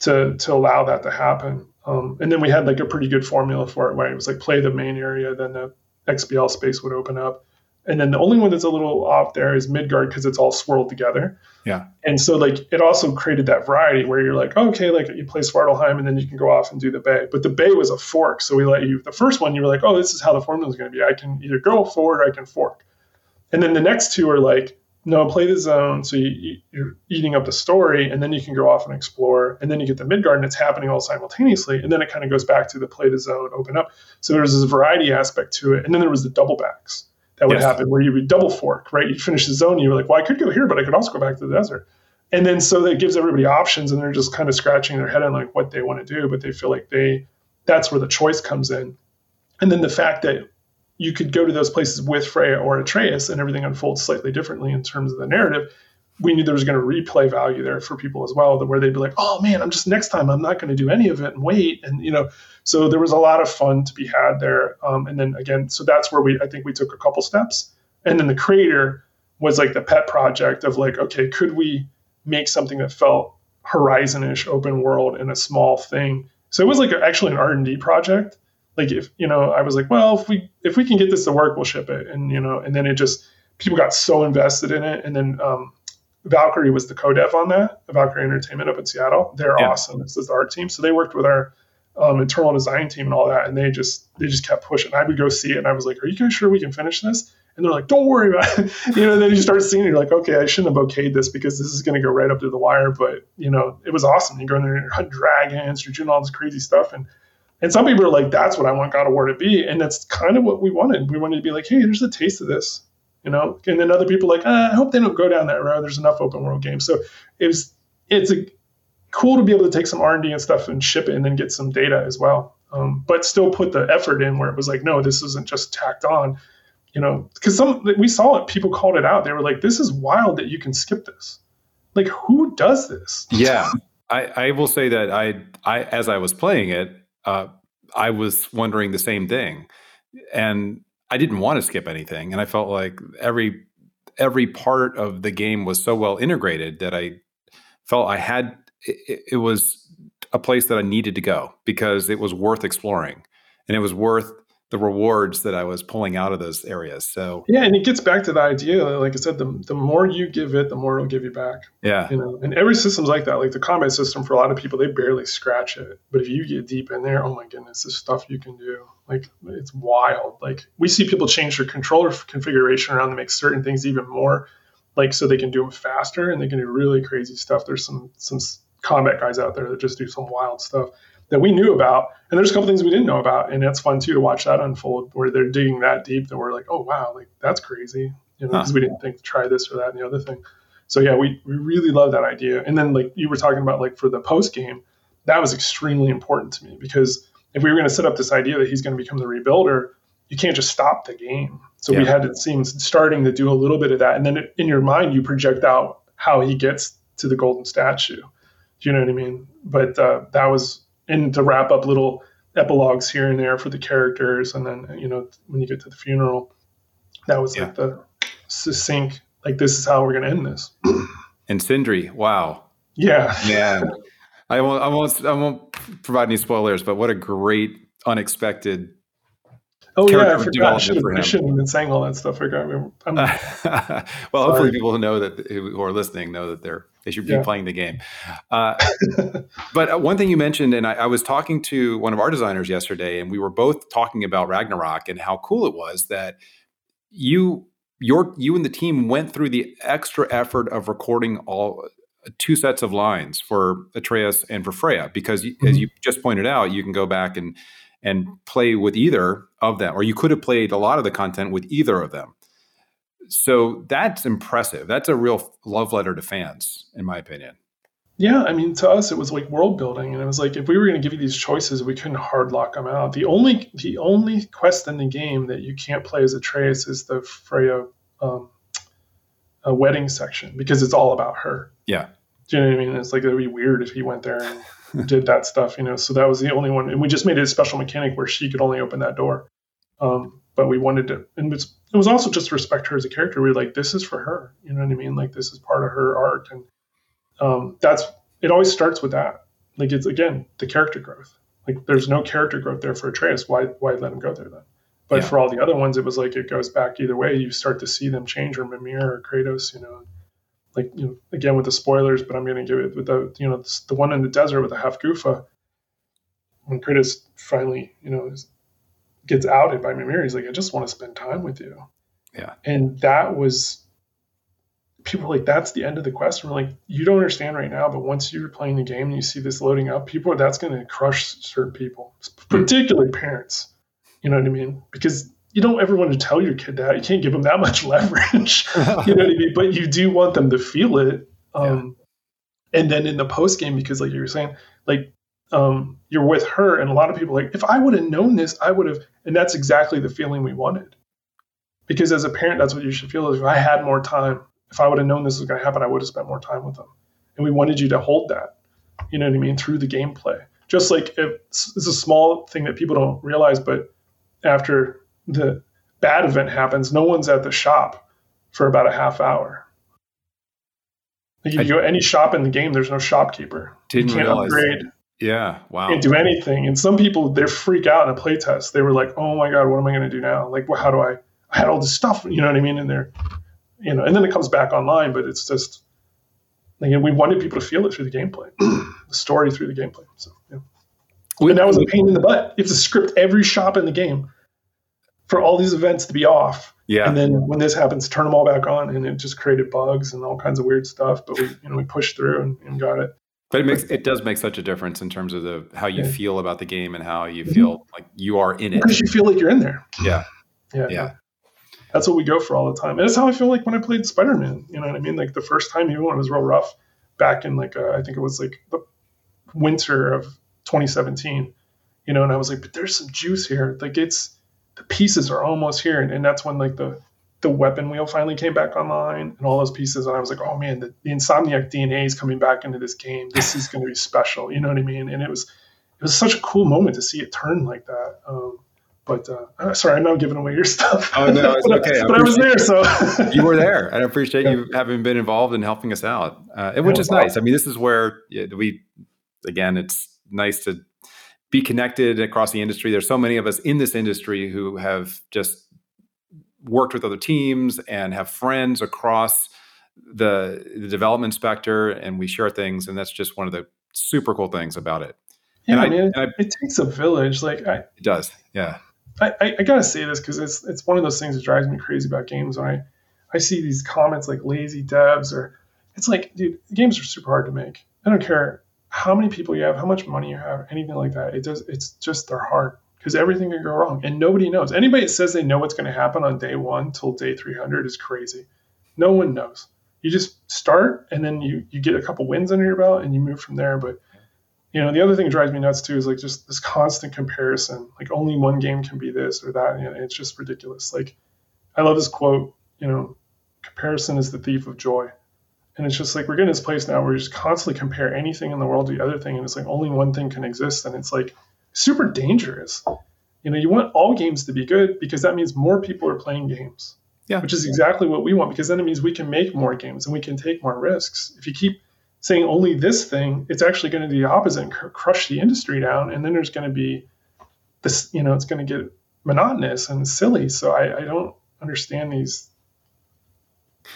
to, to allow that to happen. Um, and then we had like a pretty good formula for it, where it was like play the main area, then the XBL space would open up. And then the only one that's a little off there is Midgard because it's all swirled together. Yeah. And so like it also created that variety where you're like, okay, like you play Svartalfheim and then you can go off and do the Bay. But the Bay was a fork. So we let you the first one, you were like, oh, this is how the formula is going to be. I can either go forward or I can fork. And then the next two are like, no, play the zone. So you, are eating up the story, and then you can go off and explore. And then you get the Midgard, and it's happening all simultaneously. And then it kind of goes back to the play the zone, open up. So there was this variety aspect to it. And then there was the double backs that would yes. happen where you would double fork, right? You finish the zone, you were like, well, I could go here, but I could also go back to the desert. And then so that gives everybody options, and they're just kind of scratching their head on like what they want to do, but they feel like they that's where the choice comes in. And then the fact that you could go to those places with Freya or Atreus and everything unfolds slightly differently in terms of the narrative. We knew there was going to replay value there for people as well, that where they'd be like, "Oh man, I'm just next time I'm not going to do any of it and wait." And you know, so there was a lot of fun to be had there. Um, and then again, so that's where we I think we took a couple steps, and then the Crater was like the pet project of like, okay, could we make something that felt Horizon-ish, open world, in a small thing? So it was like actually an R and D project like if you know i was like well if we if we can get this to work we'll ship it and you know and then it just people got so invested in it and then um, valkyrie was the co-dev on that valkyrie entertainment up in seattle. They're yeah. awesome. Is the art team. So they worked with our um, internal design team and all that and they just they just kept pushing. I would go see it and i was like are you guys sure we can finish this? And they're like don't worry about it. You know and then you start seeing it you're like okay i shouldn't have okayed this because this is going to go right up to the wire but you know it was awesome. You go in there and you're hunting dragons you're doing all this crazy stuff and and some people are like, that's what I want God of War to be. And that's kind of what we wanted. We wanted to be like, hey, there's a taste of this, you know? And then other people like, ah, I hope they don't go down that road. There's enough open world games. So it was, it's a, cool to be able to take some R&D and stuff and ship it and then get some data as well. Um, but still put the effort in where it was like, no, this isn't just tacked on, you know, because some, we saw it, people called it out. They were like, this is wild that you can skip this. Like who does this? Yeah. I, I will say that I, I, as I was playing it, uh, I was wondering the same thing, and I didn't want to skip anything, and I felt like every every part of the game was so well integrated that I felt I had it, it was a place that I needed to go because it was worth exploring, and it was worth the rewards that I was pulling out of those areas. So yeah, and it gets back to the idea, like I said, the, the more you give it, the more it'll give you back. Yeah, you know, and every system's like that. Like the combat system, for a lot of people, they barely scratch it, but if you get deep in there, oh my goodness, the stuff you can do, like it's wild. Like we see people change their controller configuration around to make certain things even more, like so they can do them faster and they can do really crazy stuff. There's some some combat guys out there that just do some wild stuff that we knew about. And there's a couple things we didn't know about. And it's fun too to watch that unfold where they're digging that deep that we're like, oh, wow, like that's crazy. You know, because huh. we didn't think to try this or that and the other thing. So yeah, we, we really love that idea. And then like you were talking about like for the post game, that was extremely important to me because if we were going to set up this idea that he's going to become the rebuilder, you can't just stop the game. So yeah. we had it seems starting to do a little bit of that, and then in your mind you project out how he gets to the golden statue. Do you know what I mean? But uh, that was and to wrap up little epilogues here and there for the characters, and then you know when you get to the funeral, that was yeah. like the succinct, like this is how we're going to end this. and Sindri, wow, yeah, yeah. I won't, I won't, I won't provide any spoilers, but what a great, unexpected Oh yeah, I forgot. I should, have, I should have been saying all that stuff. I forgot. well, hopefully, people who know that who are listening know that they're they should be yeah. playing the game. Uh, but uh, one thing you mentioned, and I, I, was talking to one of our designers yesterday, and we were both talking about Ragnarok and how cool it was that you your you and the team went through the extra effort of recording all two sets of lines for Atreus and for Freya, because mm-hmm. as you just pointed out, you can go back and and play with either of them, or you could have played a lot of the content with either of them. So that's impressive. That's a real love letter to fans, in my opinion. Yeah, I mean, to us, it was like world building, and it was like if we were going to give you these choices, we couldn't hard lock them out. The only the only quest in the game that you can't play as Atreus is the Freya um, a wedding section because it's all about her. Yeah, do you know what I mean? It's like it'd be weird if he went there and did that stuff, you know. So that was the only one, and we just made it a special mechanic where she could only open that door. Um, but we wanted to, and it was, it was also just respect her as a character. We were like, this is for her, you know what I mean? Like this is part of her art, and um, that's it. Always starts with that. Like it's again the character growth. Like there's no character growth there for Atreus. Why why let him go there then? But yeah. for all the other ones, it was like it goes back either way. You start to see them change, or Mimir or Kratos, you know like you know, again with the spoilers, but I'm going to give it with the you know the one in the desert with the Hafgufa. When Kratos finally you know is, gets outed by Mimir, he's like, I just want to spend time with you. Yeah, and that was people like that's the end of the quest. And we're like, you don't understand right now, but once you're playing the game and you see this loading up, people that's going to crush certain people, particularly parents. You know what I mean? Because you don't ever want to tell your kid that. You can't give them that much leverage. you know what I mean? But you do want them to feel it. Um, yeah. And then in the post game, because like you were saying, like um, you're with her, and a lot of people like, if I would have known this, I would have. And that's exactly the feeling we wanted. Because as a parent, that's what you should feel. If I had more time, if I would have known this was going to happen, I would have spent more time with them. And we wanted you to hold that. You know what I mean? Through the gameplay. Just like if, it's a small thing that people don't realize, but after the bad event happens, no one's at the shop for about a half hour. Like if you go any shop in the game, there's no shopkeeper. Didn't you can't realize upgrade. Yeah, wow. Can't do anything. And some people they freak out in a playtest. They were like, "Oh my god, what am I going to do now? Like, well, how do I? I had all this stuff, you know what I mean?" And they're, you know, and then it comes back online, but it's just like we wanted people to feel it through the gameplay, the story through the gameplay. So, yeah. We, and that was a pain in the butt. You have to script every shop in the game for all these events to be off. Yeah. And then when this happens, turn them all back on, and it just created bugs and all kinds of weird stuff. But we, you know, we pushed through and, and got it. But it makes it does make such a difference in terms of the how you yeah. feel about the game and how you feel mm-hmm. like you are in it because you feel like you're in there. Yeah. Yeah. Yeah. That's what we go for all the time. And that's how I feel like when I played Spider Man. You know what I mean? Like the first time, even when it was real rough, back in like uh, I think it was like the winter of 2017. You know, and I was like, but there's some juice here. Like it's the pieces are almost here, and, and that's when like the the weapon wheel finally came back online and all those pieces. And I was like, oh man, the, the Insomniac DNA is coming back into this game. This is going to be special. You know what I mean? And it was, it was such a cool moment to see it turn like that. Um, but uh, uh sorry, I'm not giving away your stuff. Oh no, it's but, okay. I, but I was there, so you were there, and I appreciate yeah. you having been involved in helping us out, uh, which is nice. I mean, this is where yeah, we, again, it's nice to be connected across the industry. There's so many of us in this industry who have just worked with other teams and have friends across the, the development specter and we share things and that's just one of the super cool things about it. Yeah I, man, I, it takes a village like I, it does yeah. I, I gotta say this because it's it's one of those things that drives me crazy about games when i i see these comments like lazy devs or it's like dude games are super hard to make. I don't care how many people you have how much money you have anything like that it does it's just their heart because everything can go wrong and nobody knows. Anybody that says they know what's going to happen on day one till day 300 is crazy. No one knows. You just start and then you, you get a couple wins under your belt and you move from there. But, you know, the other thing that drives me nuts too is like just this constant comparison. Like only one game can be this or that. And it's just ridiculous. Like I love this quote, you know, comparison is the thief of joy. And it's just like we're getting this place now where you just constantly compare anything in the world to the other thing. And it's like only one thing can exist. And it's like, super dangerous. You know, you want all games to be good because that means more people are playing games. Yeah. Which is exactly what we want because then it means we can make more games and we can take more risks. If you keep saying only this thing, it's actually going to do the opposite and cr- crush the industry down. And then there's going to be this, you know, it's going to get monotonous and silly. So I, I don't understand these.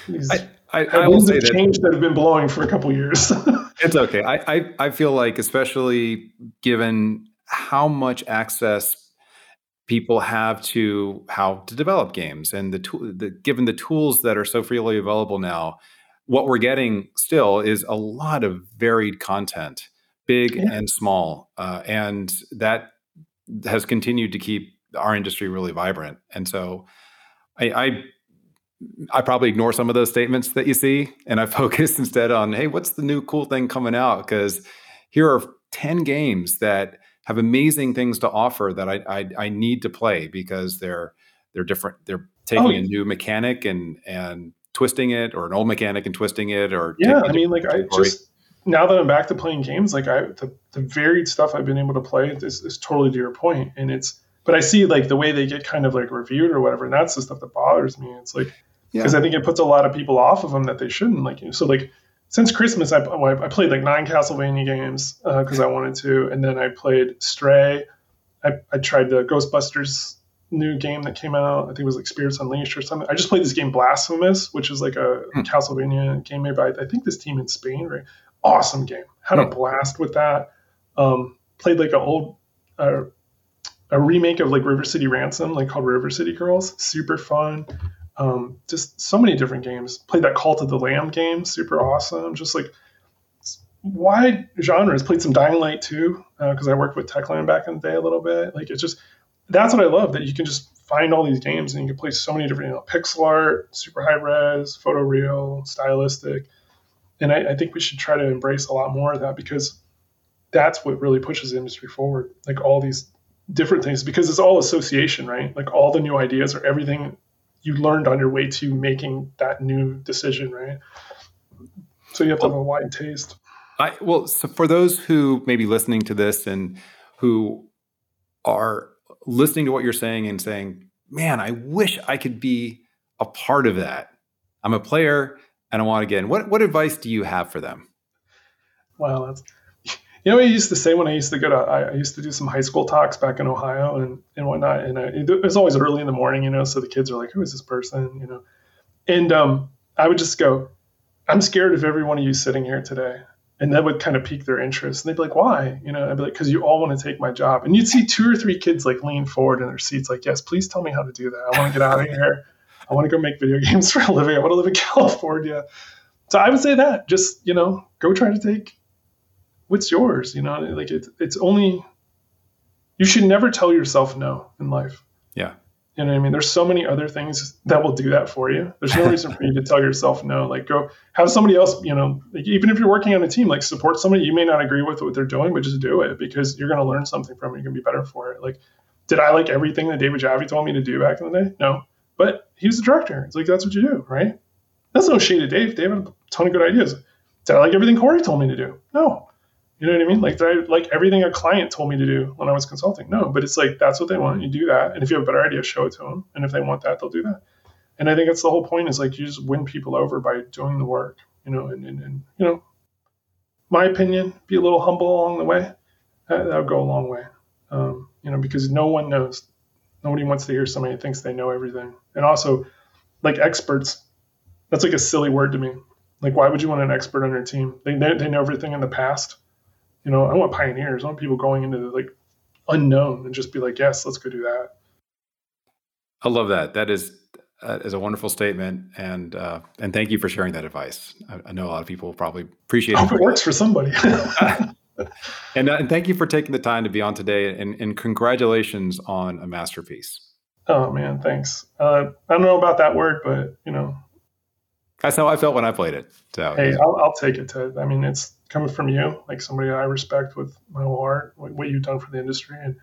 these I, I, I will say change that, that have been blowing for a couple years. it's okay. I, I, I feel like, especially given how much access people have to how to develop games and the, tool, the given the tools that are so freely available now what we're getting still is a lot of varied content big yeah. and small uh, and that has continued to keep our industry really vibrant and so I, I I probably ignore some of those statements that you see and I focus instead on, hey, what's the new cool thing coming out? Because here are 10 games that have amazing things to offer that I, I, I need to play because they're they're different. They're taking oh, a new mechanic and and twisting it, or an old mechanic and twisting it, or yeah. I mean, like I just now that I'm back to playing games, like I the, the varied stuff I've been able to play is, is totally to your point, and it's but I see like the way they get kind of like reviewed or whatever, and that's the stuff that bothers me. It's like because yeah. I think it puts a lot of people off of them that they shouldn't. Like you know, so like since Christmas, I, I played like nine Castlevania games because uh, I wanted to, and then I played Stray. I, I tried the Ghostbusters new game that came out. I think it was like Spirits Unleashed or something. I just played this game Blasphemous, which is like a hmm. Castlevania game made by I think this team in Spain. Right, awesome game. Had hmm. a blast with that. Um, played like an old uh, a remake of like River City Ransom, like called River City Girls. Super fun. Um, just so many different games. Played that Cult of the Lamb game, super awesome. Just like wide genres. Played some Dying Light too, because uh, I worked with Techland back in the day a little bit. Like it's just that's what I love that you can just find all these games and you can play so many different, you know, pixel art, super high res, photo real, stylistic. And I, I think we should try to embrace a lot more of that because that's what really pushes the industry forward. Like all these different things because it's all association, right? Like all the new ideas or everything you learned on your way to making that new decision, right? So you have to have a wide taste. I well, so for those who may be listening to this and who are listening to what you're saying and saying, "Man, I wish I could be a part of that." I'm a player and I want to get in. What what advice do you have for them? Well, that's You know, I used to say when I used to go to, I, used to do some high school talks back in Ohio and, and whatnot. And I, it was always early in the morning, you know, so the kids are like, who is this person, you know? And um, I would just go, I'm scared of every one of you sitting here today. And that would kind of pique their interest. And they'd be like, why? You know, I'd be like, because you all want to take my job. And you'd see two or three kids like lean forward in their seats, like, yes, please tell me how to do that. I want to get out of here. I want to go make video games for a living. I want to live in California. So I would say that just, you know, go try to take what's yours, you know, like it's, it's only, you should never tell yourself no in life. Yeah. You know what I mean? There's so many other things that will do that for you. There's no reason for you to tell yourself no. Like go have somebody else, you know, like even if you're working on a team, like support somebody you may not agree with what they're doing, but just do it because you're going to learn something from it. You're going to be better for it. Like, did I like everything that David Jaffe told me to do back in the day? No, but he was the director. It's like, that's what you do, right? That's no shade of Dave. Dave had a ton of good ideas. Did I like everything Cory told me to do? No. You know what I mean? Like, I like everything a client told me to do when I was consulting? No, but it's like that's what they want. You do that, and if you have a better idea, show it to them. And if they want that, they'll do that. And I think that's the whole point. Is like you just win people over by doing the work. You know, and and, and you know, my opinion, be a little humble along the way. That, that'll go a long way. Um, you know, because no one knows. Nobody wants to hear somebody who thinks they know everything. And also, like experts, that's like a silly word to me. Like, why would you want an expert on your team? They, they, they know everything in the past you know, I want pioneers. I want people going into the like unknown and just be like, yes, let's go do that. I love that. That is uh, is a wonderful statement, and uh, and thank you for sharing that advice. I, I know a lot of people probably appreciate it. Hope it works for somebody. and, uh, and thank you for taking the time to be on today, and, and congratulations on a masterpiece. Oh man, thanks. Uh, I don't know about that word, but you know, that's how I felt when I played it. So hey, I'll, I'll take it. Ted. I mean, it's coming from you, like somebody I respect with my whole heart, what you've done for the industry and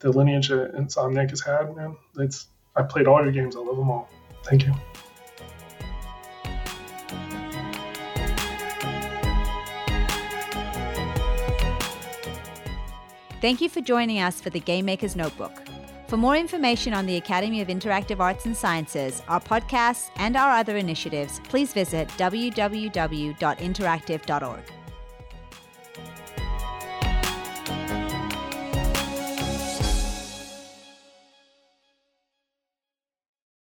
the lineage that Insomniac has had, man. It's I played all your games. I love them all. Thank you. Thank you for joining us for the Game Maker's Notebook. For more information on the Academy of Interactive Arts and Sciences, our podcasts, and our other initiatives, please visit www.interactive.org.